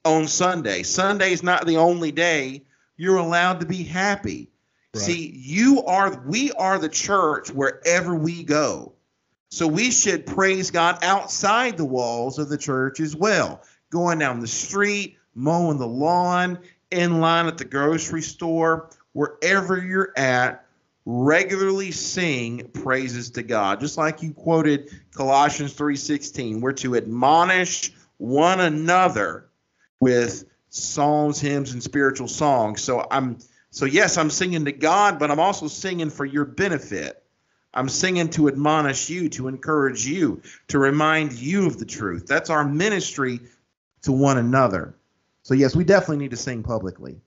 on Sunday. Sunday is not the only day you're allowed to be happy. Right. See, you are we are the church wherever we go. So we should praise God outside the walls of the church as well. Going down the street, mowing the lawn, in line at the grocery store, wherever you're at, regularly sing praises to God. Just like you quoted Colossians 3:16, we're to admonish one another with psalms, hymns and spiritual songs. So I'm so yes, I'm singing to God, but I'm also singing for your benefit. I'm singing to admonish you, to encourage you, to remind you of the truth. That's our ministry to one another. So, yes, we definitely need to sing publicly.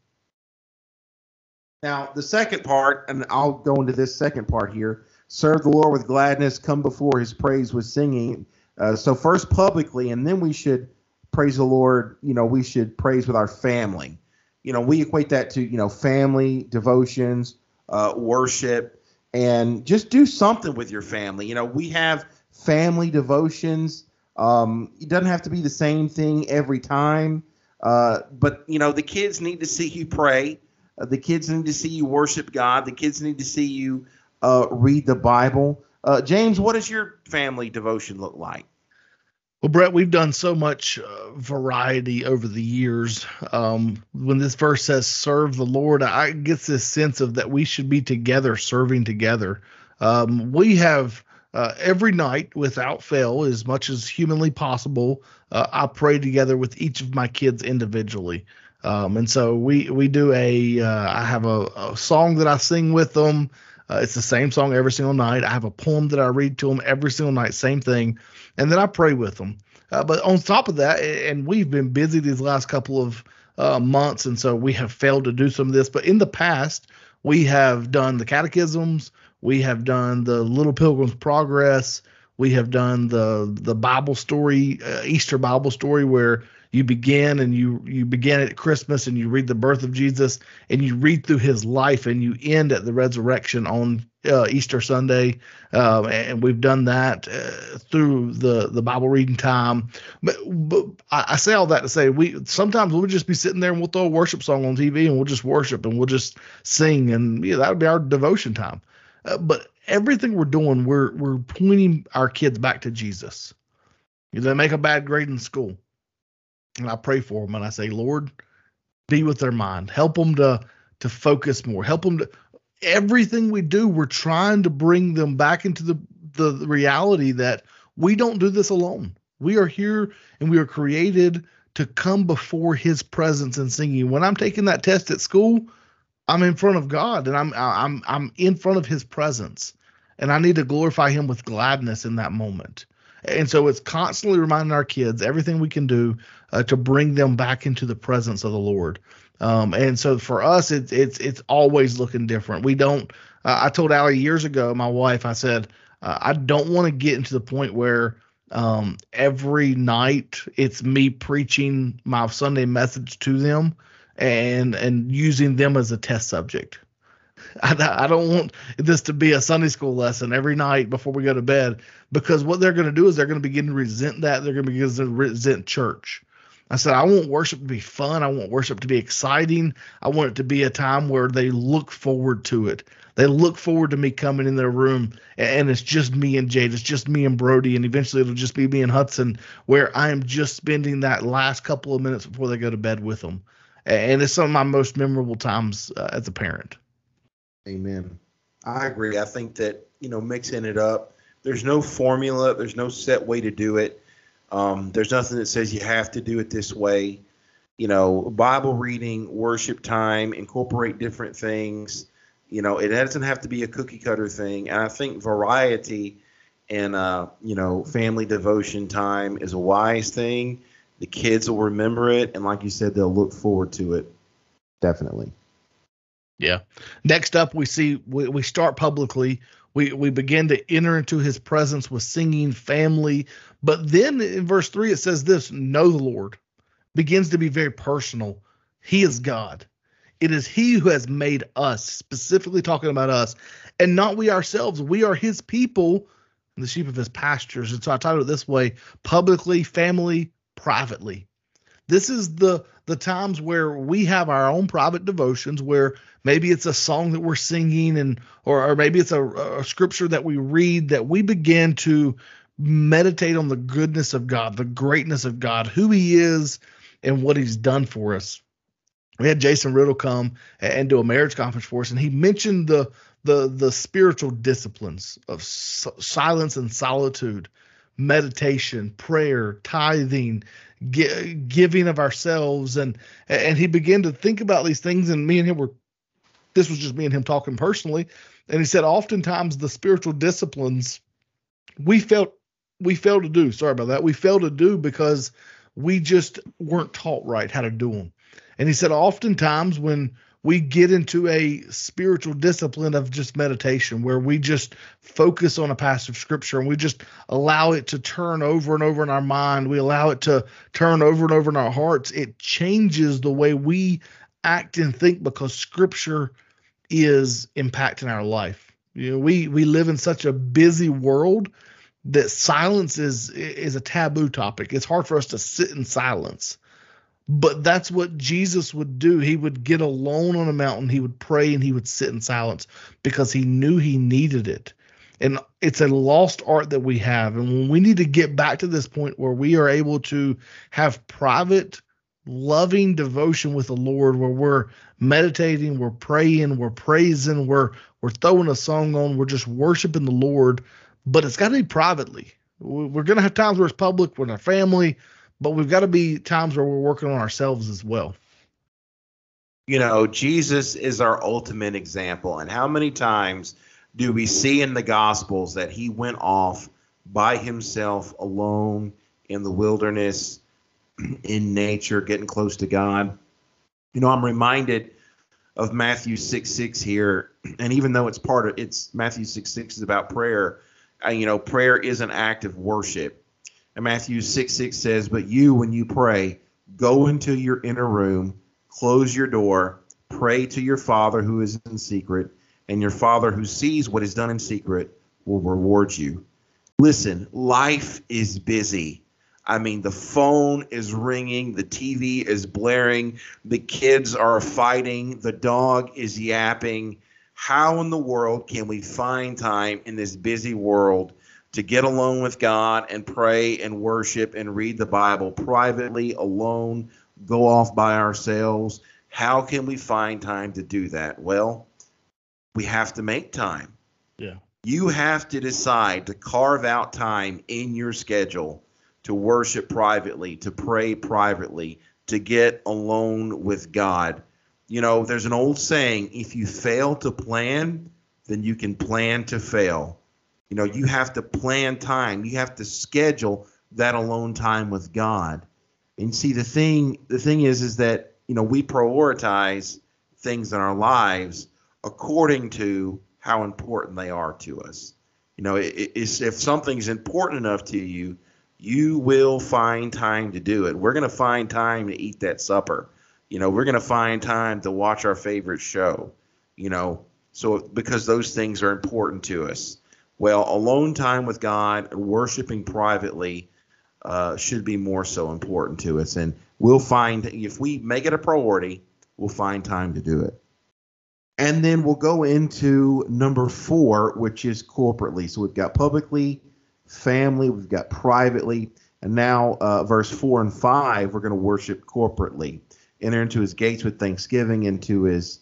Now, the second part, and I'll go into this second part here serve the Lord with gladness, come before his praise with singing. Uh, so, first publicly, and then we should praise the Lord. You know, we should praise with our family. You know, we equate that to, you know, family, devotions, uh, worship, and just do something with your family. You know, we have family devotions. Um, it doesn't have to be the same thing every time. Uh, but you know, the kids need to see you pray. Uh, the kids need to see you worship God. The kids need to see you uh, read the Bible. Uh, James, what does your family devotion look like? Well, Brett, we've done so much uh, variety over the years. Um, when this verse says "serve the Lord," I get this sense of that we should be together, serving together. Um, we have uh, every night without fail, as much as humanly possible, uh, I pray together with each of my kids individually. Um, and so we we do a uh, I have a, a, song that I sing with them. Uh, it's the same song every single night. I have a poem that I read to them every single night, same thing, and then I pray with them. Uh, but on top of that, and we've been busy these last couple of uh, months, and so we have failed to do some of this. But in the past, we have done the catechisms. We have done the Little Pilgrim's Progress. We have done the the Bible story, uh, Easter Bible story, where you begin and you you begin at Christmas and you read the birth of Jesus and you read through his life and you end at the resurrection on uh, Easter Sunday, uh, and we've done that uh, through the the Bible reading time. But, but I, I, say all that to say we sometimes we'll just be sitting there and we'll throw a worship song on TV and we'll just worship and we'll just sing and yeah, that would be our devotion time. Uh, but everything we're doing, we're we're pointing our kids back to Jesus. If They make a bad grade in school, and I pray for them, and I say, Lord, be with their mind, help them to to focus more, help them to. Everything we do, we're trying to bring them back into the the, the reality that we don't do this alone. We are here and we are created to come before His presence and singing. When I'm taking that test at school, I'm in front of God and I'm I'm I'm in front of his presence and I need to glorify him with gladness in that moment. And so it's constantly reminding our kids everything we can do uh, to bring them back into the presence of the Lord. Um, and so for us, it's it's it's always looking different. We don't. Uh, I told Allie years ago, my wife, I said uh, I don't want to get into the point where um, every night it's me preaching my Sunday message to them and and using them as a test subject. I, I don't want this to be a Sunday school lesson every night before we go to bed because what they're going to do is they're going to begin to resent that. They're going to begin to resent church. I said, I want worship to be fun. I want worship to be exciting. I want it to be a time where they look forward to it. They look forward to me coming in their room and it's just me and Jade. It's just me and Brody. And eventually it'll just be me and Hudson, where I am just spending that last couple of minutes before they go to bed with them and it's some of my most memorable times uh, as a parent. Amen. I agree. I think that you know, mixing it up. There's no formula. There's no set way to do it. Um, there's nothing that says you have to do it this way. You know, Bible reading, worship time, incorporate different things. You know, it doesn't have to be a cookie cutter thing. And I think variety and uh, you know, family devotion time is a wise thing. The kids will remember it, and like you said, they'll look forward to it. Definitely. Yeah. Next up, we see we, we start publicly. We we begin to enter into His presence with singing, family. But then in verse three, it says this: "Know the Lord." Begins to be very personal. He is God. It is He who has made us, specifically talking about us, and not we ourselves. We are His people and the sheep of His pastures. And so I titled it this way: publicly, family, privately. This is the the times where we have our own private devotions where maybe it's a song that we're singing and or, or maybe it's a, a scripture that we read that we begin to meditate on the goodness of God, the greatness of God, who he is and what he's done for us. We had Jason Riddle come and do a marriage conference for us and he mentioned the the the spiritual disciplines of silence and solitude, meditation, prayer, tithing, giving of ourselves. And and he began to think about these things. And me and him were this was just me and him talking personally. And he said oftentimes the spiritual disciplines we felt we failed to do sorry about that we failed to do because we just weren't taught right how to do them and he said oftentimes when we get into a spiritual discipline of just meditation where we just focus on a passage of scripture and we just allow it to turn over and over in our mind. We allow it to turn over and over in our hearts. It changes the way we act and think because scripture is impacting our life. You know, we we live in such a busy world that silence is is a taboo topic. It's hard for us to sit in silence. But that's what Jesus would do. He would get alone on a mountain, he would pray, and he would sit in silence because he knew he needed it. And it's a lost art that we have. And when we need to get back to this point where we are able to have private, loving devotion with the Lord, where we're meditating, we're praying, we're praising, we're we're throwing a song on, we're just worshiping the Lord, but it's got to be privately. We're going to have times where it's public with our family, but we've got to be times where we're working on ourselves as well. You know, Jesus is our ultimate example. And how many times do we see in the Gospels that he went off by himself alone in the wilderness, in nature, getting close to God? You know, I'm reminded of Matthew 6 6 here. And even though it's part of it's Matthew 6 6 is about prayer, uh, you know, prayer is an act of worship. And Matthew 6 6 says, But you, when you pray, go into your inner room, close your door, pray to your Father who is in secret, and your Father who sees what is done in secret will reward you. Listen, life is busy. I mean, the phone is ringing, the TV is blaring, the kids are fighting, the dog is yapping. How in the world can we find time in this busy world to get alone with God and pray and worship and read the Bible privately, alone, go off by ourselves. How can we find time to do that? Well, we have to make time. Yeah. You have to decide to carve out time in your schedule to worship privately, to pray privately, to get alone with God. You know, there's an old saying if you fail to plan, then you can plan to fail. You know, you have to plan time. You have to schedule that alone time with God. And see, the thing, the thing is, is that you know we prioritize things in our lives according to how important they are to us. You know, it, it's, if something's important enough to you, you will find time to do it. We're going to find time to eat that supper. You know, we're going to find time to watch our favorite show. You know, so because those things are important to us. Well, alone time with God, worshiping privately, uh, should be more so important to us. And we'll find, if we make it a priority, we'll find time to do it. And then we'll go into number four, which is corporately. So we've got publicly, family, we've got privately, and now uh, verse four and five, we're going to worship corporately. Enter into his gates with thanksgiving, into his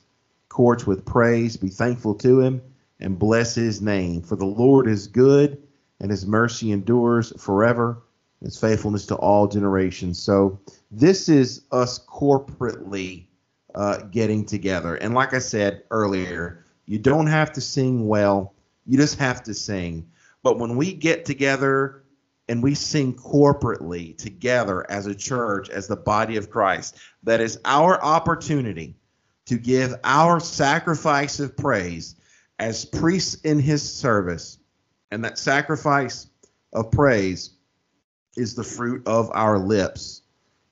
courts with praise, be thankful to him and bless his name. For the Lord is good, and his mercy endures forever, his faithfulness to all generations. So this is us corporately uh, getting together. And like I said earlier, you don't have to sing well, you just have to sing. But when we get together and we sing corporately together as a church, as the body of Christ, that is our opportunity to give our sacrifice of praise as priests in his service. And that sacrifice of praise is the fruit of our lips.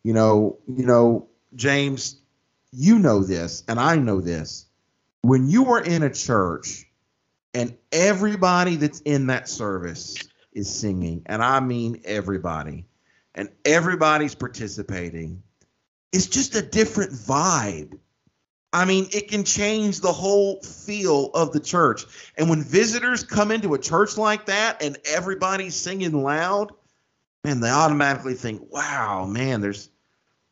You know, you know, James, you know this, and I know this. When you are in a church and everybody that's in that service is singing, and I mean everybody, and everybody's participating, it's just a different vibe. I mean, it can change the whole feel of the church. And when visitors come into a church like that and everybody's singing loud, man, they automatically think, "Wow, man, there's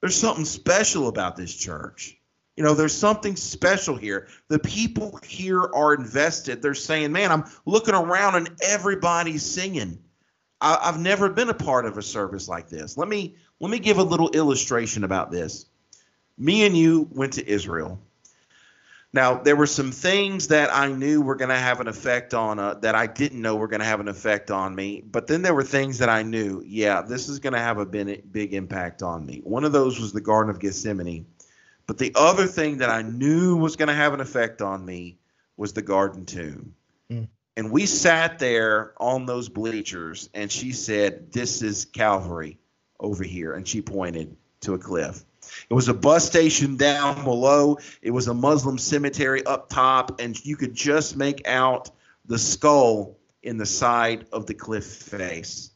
there's something special about this church." You know, there's something special here. The people here are invested. They're saying, "Man, I'm looking around and everybody's singing." I, I've never been a part of a service like this. Let me let me give a little illustration about this. Me and you went to Israel. Now, there were some things that I knew were going to have an effect on, uh, that I didn't know were going to have an effect on me. But then there were things that I knew, yeah, this is going to have a big, impact on me. One of those was the Garden of Gethsemane. But the other thing that I knew was going to have an effect on me was the Garden Tomb. Mm. And we sat there on those bleachers, and she said, This is Calvary over here. And she pointed to a cliff. It was a bus station down below. It was a Muslim cemetery up top, and you could just make out the skull in the side of the cliff face.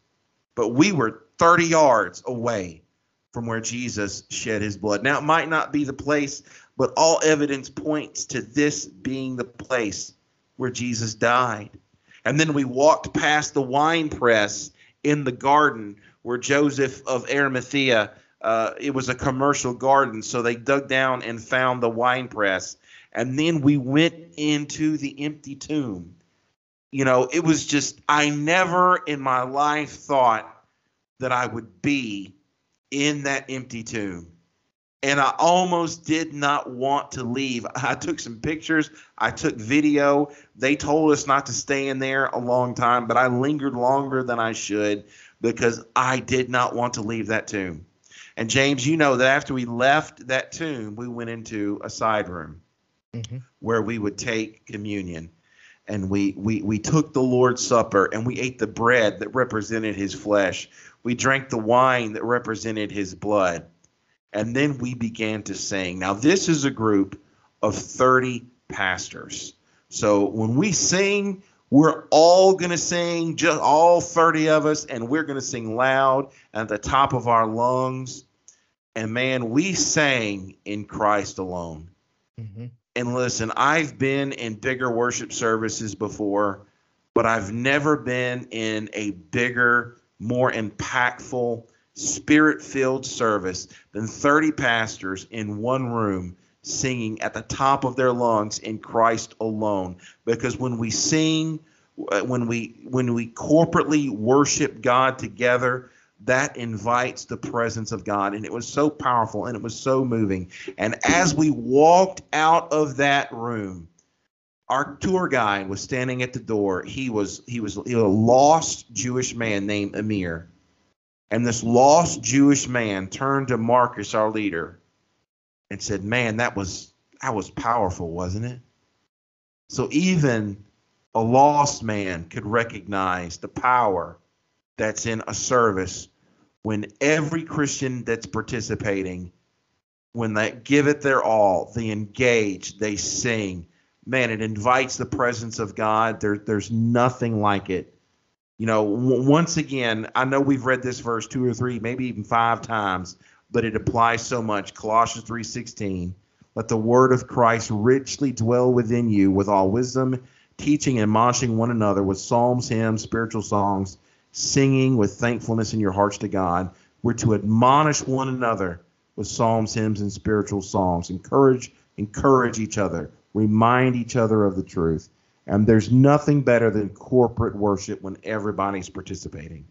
But we were 30 yards away from where Jesus shed his blood. Now, it might not be the place, but all evidence points to this being the place where Jesus died. And then we walked past the wine press in the garden where Joseph of Arimathea uh, it was a commercial garden, so they dug down and found the wine press, and then we went into the empty tomb. You know, it was just I never in my life thought that I would be in that empty tomb. And I almost did not want to leave. I took some pictures, I took video. They told us not to stay in there a long time, but I lingered longer than I should because I did not want to leave that tomb. And James, you know that after we left that tomb, we went into a side room Mm-hmm. where we would take communion. And we, we, we took the Lord's Supper and we ate the bread that represented his flesh. We drank the wine that represented his blood. And then we began to sing. Now, this is a group of 30 pastors. So when we sing, we're all going to sing, just all 30 of us, and we're going to sing loud at the top of our lungs. And man, we sang in Christ alone. Mm-hmm. And listen, I've been in bigger worship services before, but I've never been in a bigger, more impactful, spirit filled service than 30 pastors in one room singing at the top of their lungs in Christ alone. Because when we sing, uh, when we when we corporately worship God together, that invites the presence of God. And it was so powerful and it was so moving. And as we walked out of that room, our tour guide was standing at the door. He was he was, he was a lost Jewish man named Amir. And this lost Jewish man turned to Marcus, our leader, and said, Man, that was that was powerful, wasn't it? So even a lost man could recognize the power that's in a service when every Christian that's participating, when they give it their all, they engage, they sing, man, it invites the presence of God. There, there's nothing like it. You know, w- once again, I know we've read this verse two or three, maybe even five times, but it applies so much. Colossians 3:16. Let the word of Christ richly dwell within you with all wisdom, teaching and admonishing one another with psalms, hymns, spiritual songs, singing with thankfulness in your hearts to God. We're to admonish one another with psalms, hymns, and spiritual songs. Encourage, encourage each other. Remind each other of the truth. And there's nothing better than corporate worship when everybody's participating.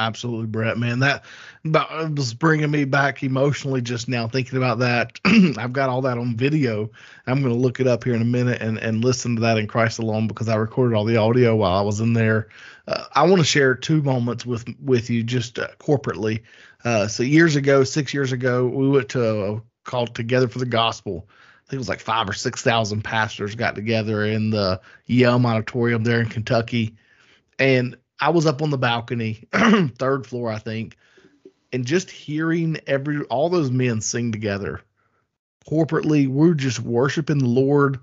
Absolutely, Brett. Man, that was bringing me back emotionally just now thinking about that. I've got all that on video. I'm going to look it up here in a minute and, and listen to that in Christ alone because I recorded all the audio while I was in there. Uh, I want to share two moments with with you just uh, corporately. Uh, so years ago, six years ago, we went to a called Together for the Gospel. I think it was like five or six thousand pastors got together in the Yum Auditorium there in Kentucky, and I was up on the balcony, third floor, I think, and just hearing every all those men sing together corporately, we're just worshiping the Lord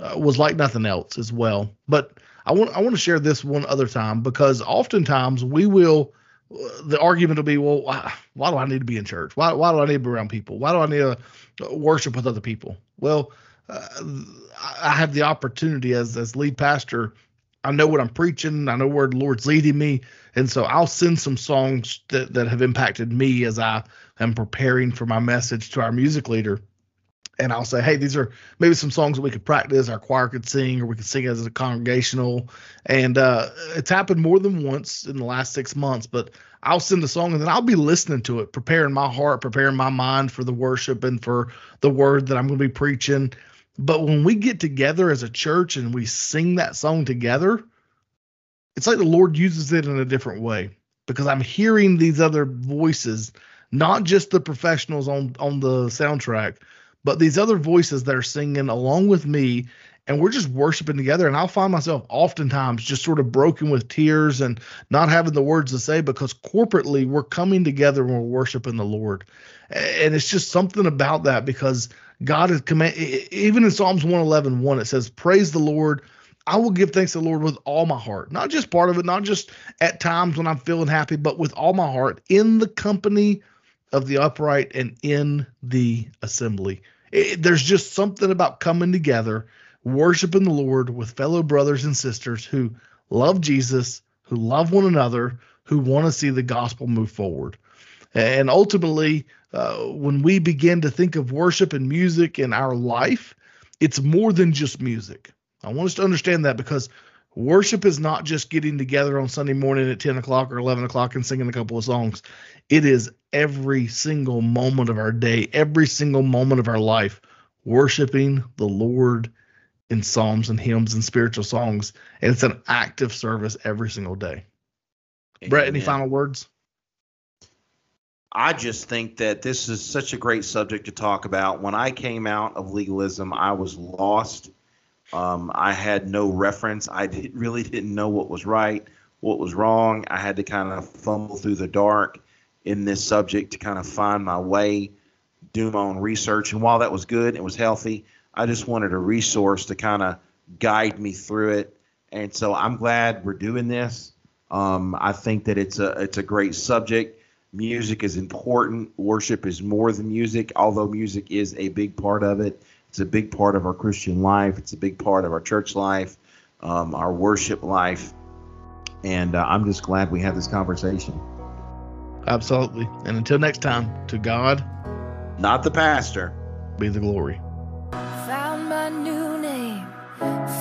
uh, was like nothing else as well. But I want I want to share this one other time because oftentimes we will uh, the argument will be, well, why, why, do I need to be in church? Why, why do I need to be around people? Why do I need to worship with other people? Well, uh, I have the opportunity as as lead pastor I know what I'm preaching. I know where the Lord's leading me. And so I'll send some songs that, that have impacted me as I am preparing for my message to our music leader. And I'll say, hey, these are maybe some songs that we could practice, our choir could sing, or we could sing as a congregational. And uh, it's happened more than once in the last six months, but I'll send a song and then I'll be listening to it, preparing my heart, preparing my mind for the worship and for the word that I'm going to be preaching. But when we get together as a church and we sing that song together, it's like the Lord uses it in a different way because I'm hearing these other voices, not just the professionals on on the soundtrack, but these other voices that are singing along with me and we're just worshiping together and I'll find myself oftentimes just sort of broken with tears and not having the words to say because corporately we're coming together and we're worshiping the Lord. And it's just something about that because God has command even in Psalms 111, 1, it says, Praise the Lord. I will give thanks to the Lord with all my heart. Not just part of it, not just at times when I'm feeling happy, but with all my heart in the company of the upright and in the assembly. It, there's just something about coming together, worshiping the Lord with fellow brothers and sisters who love Jesus, who love one another, who want to see the gospel move forward. And ultimately, uh, when we begin to think of worship and music in our life, it's more than just music. I want us to understand that because worship is not just getting together on Sunday morning at 10 o'clock or 11 o'clock and singing a couple of songs. It is every single moment of our day, every single moment of our life, worshiping the Lord in psalms and hymns and spiritual songs. And it's an active service every single day. Amen. Brett, any final words? I just think that this is such a great subject to talk about. When I came out of legalism, I was lost. Um, I had no reference. I did, really didn't know what was right, what was wrong. I had to kind of fumble through the dark in this subject to kind of find my way, do my own research. And while that was good, it was healthy. I just wanted a resource to kind of guide me through it. And so I'm glad we're doing this. Um, I think that it's a it's a great subject music is important. Worship is more than music, although music is a big part of it. It's a big part of our Christian life. It's a big part of our church life, um, our worship life. And uh, I'm just glad we had this conversation. Absolutely. And until next time, to God, not the pastor, be the glory.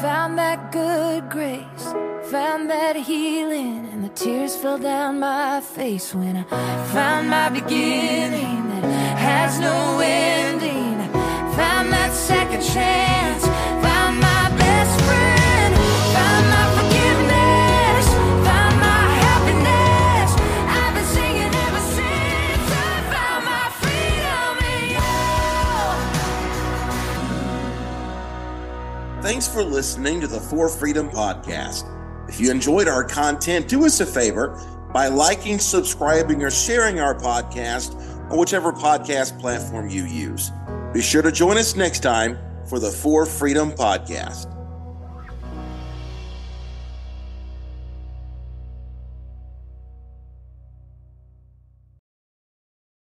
Found that good grace Found that healing, and the tears fell down my face when I found my beginning that has no ending. Found that second chance, Thanks for listening to the For Freedom Podcast. If you enjoyed our content, do us a favor by liking, subscribing, or sharing our podcast on whichever podcast platform you use. Be sure to join us next time for the For Freedom Podcast.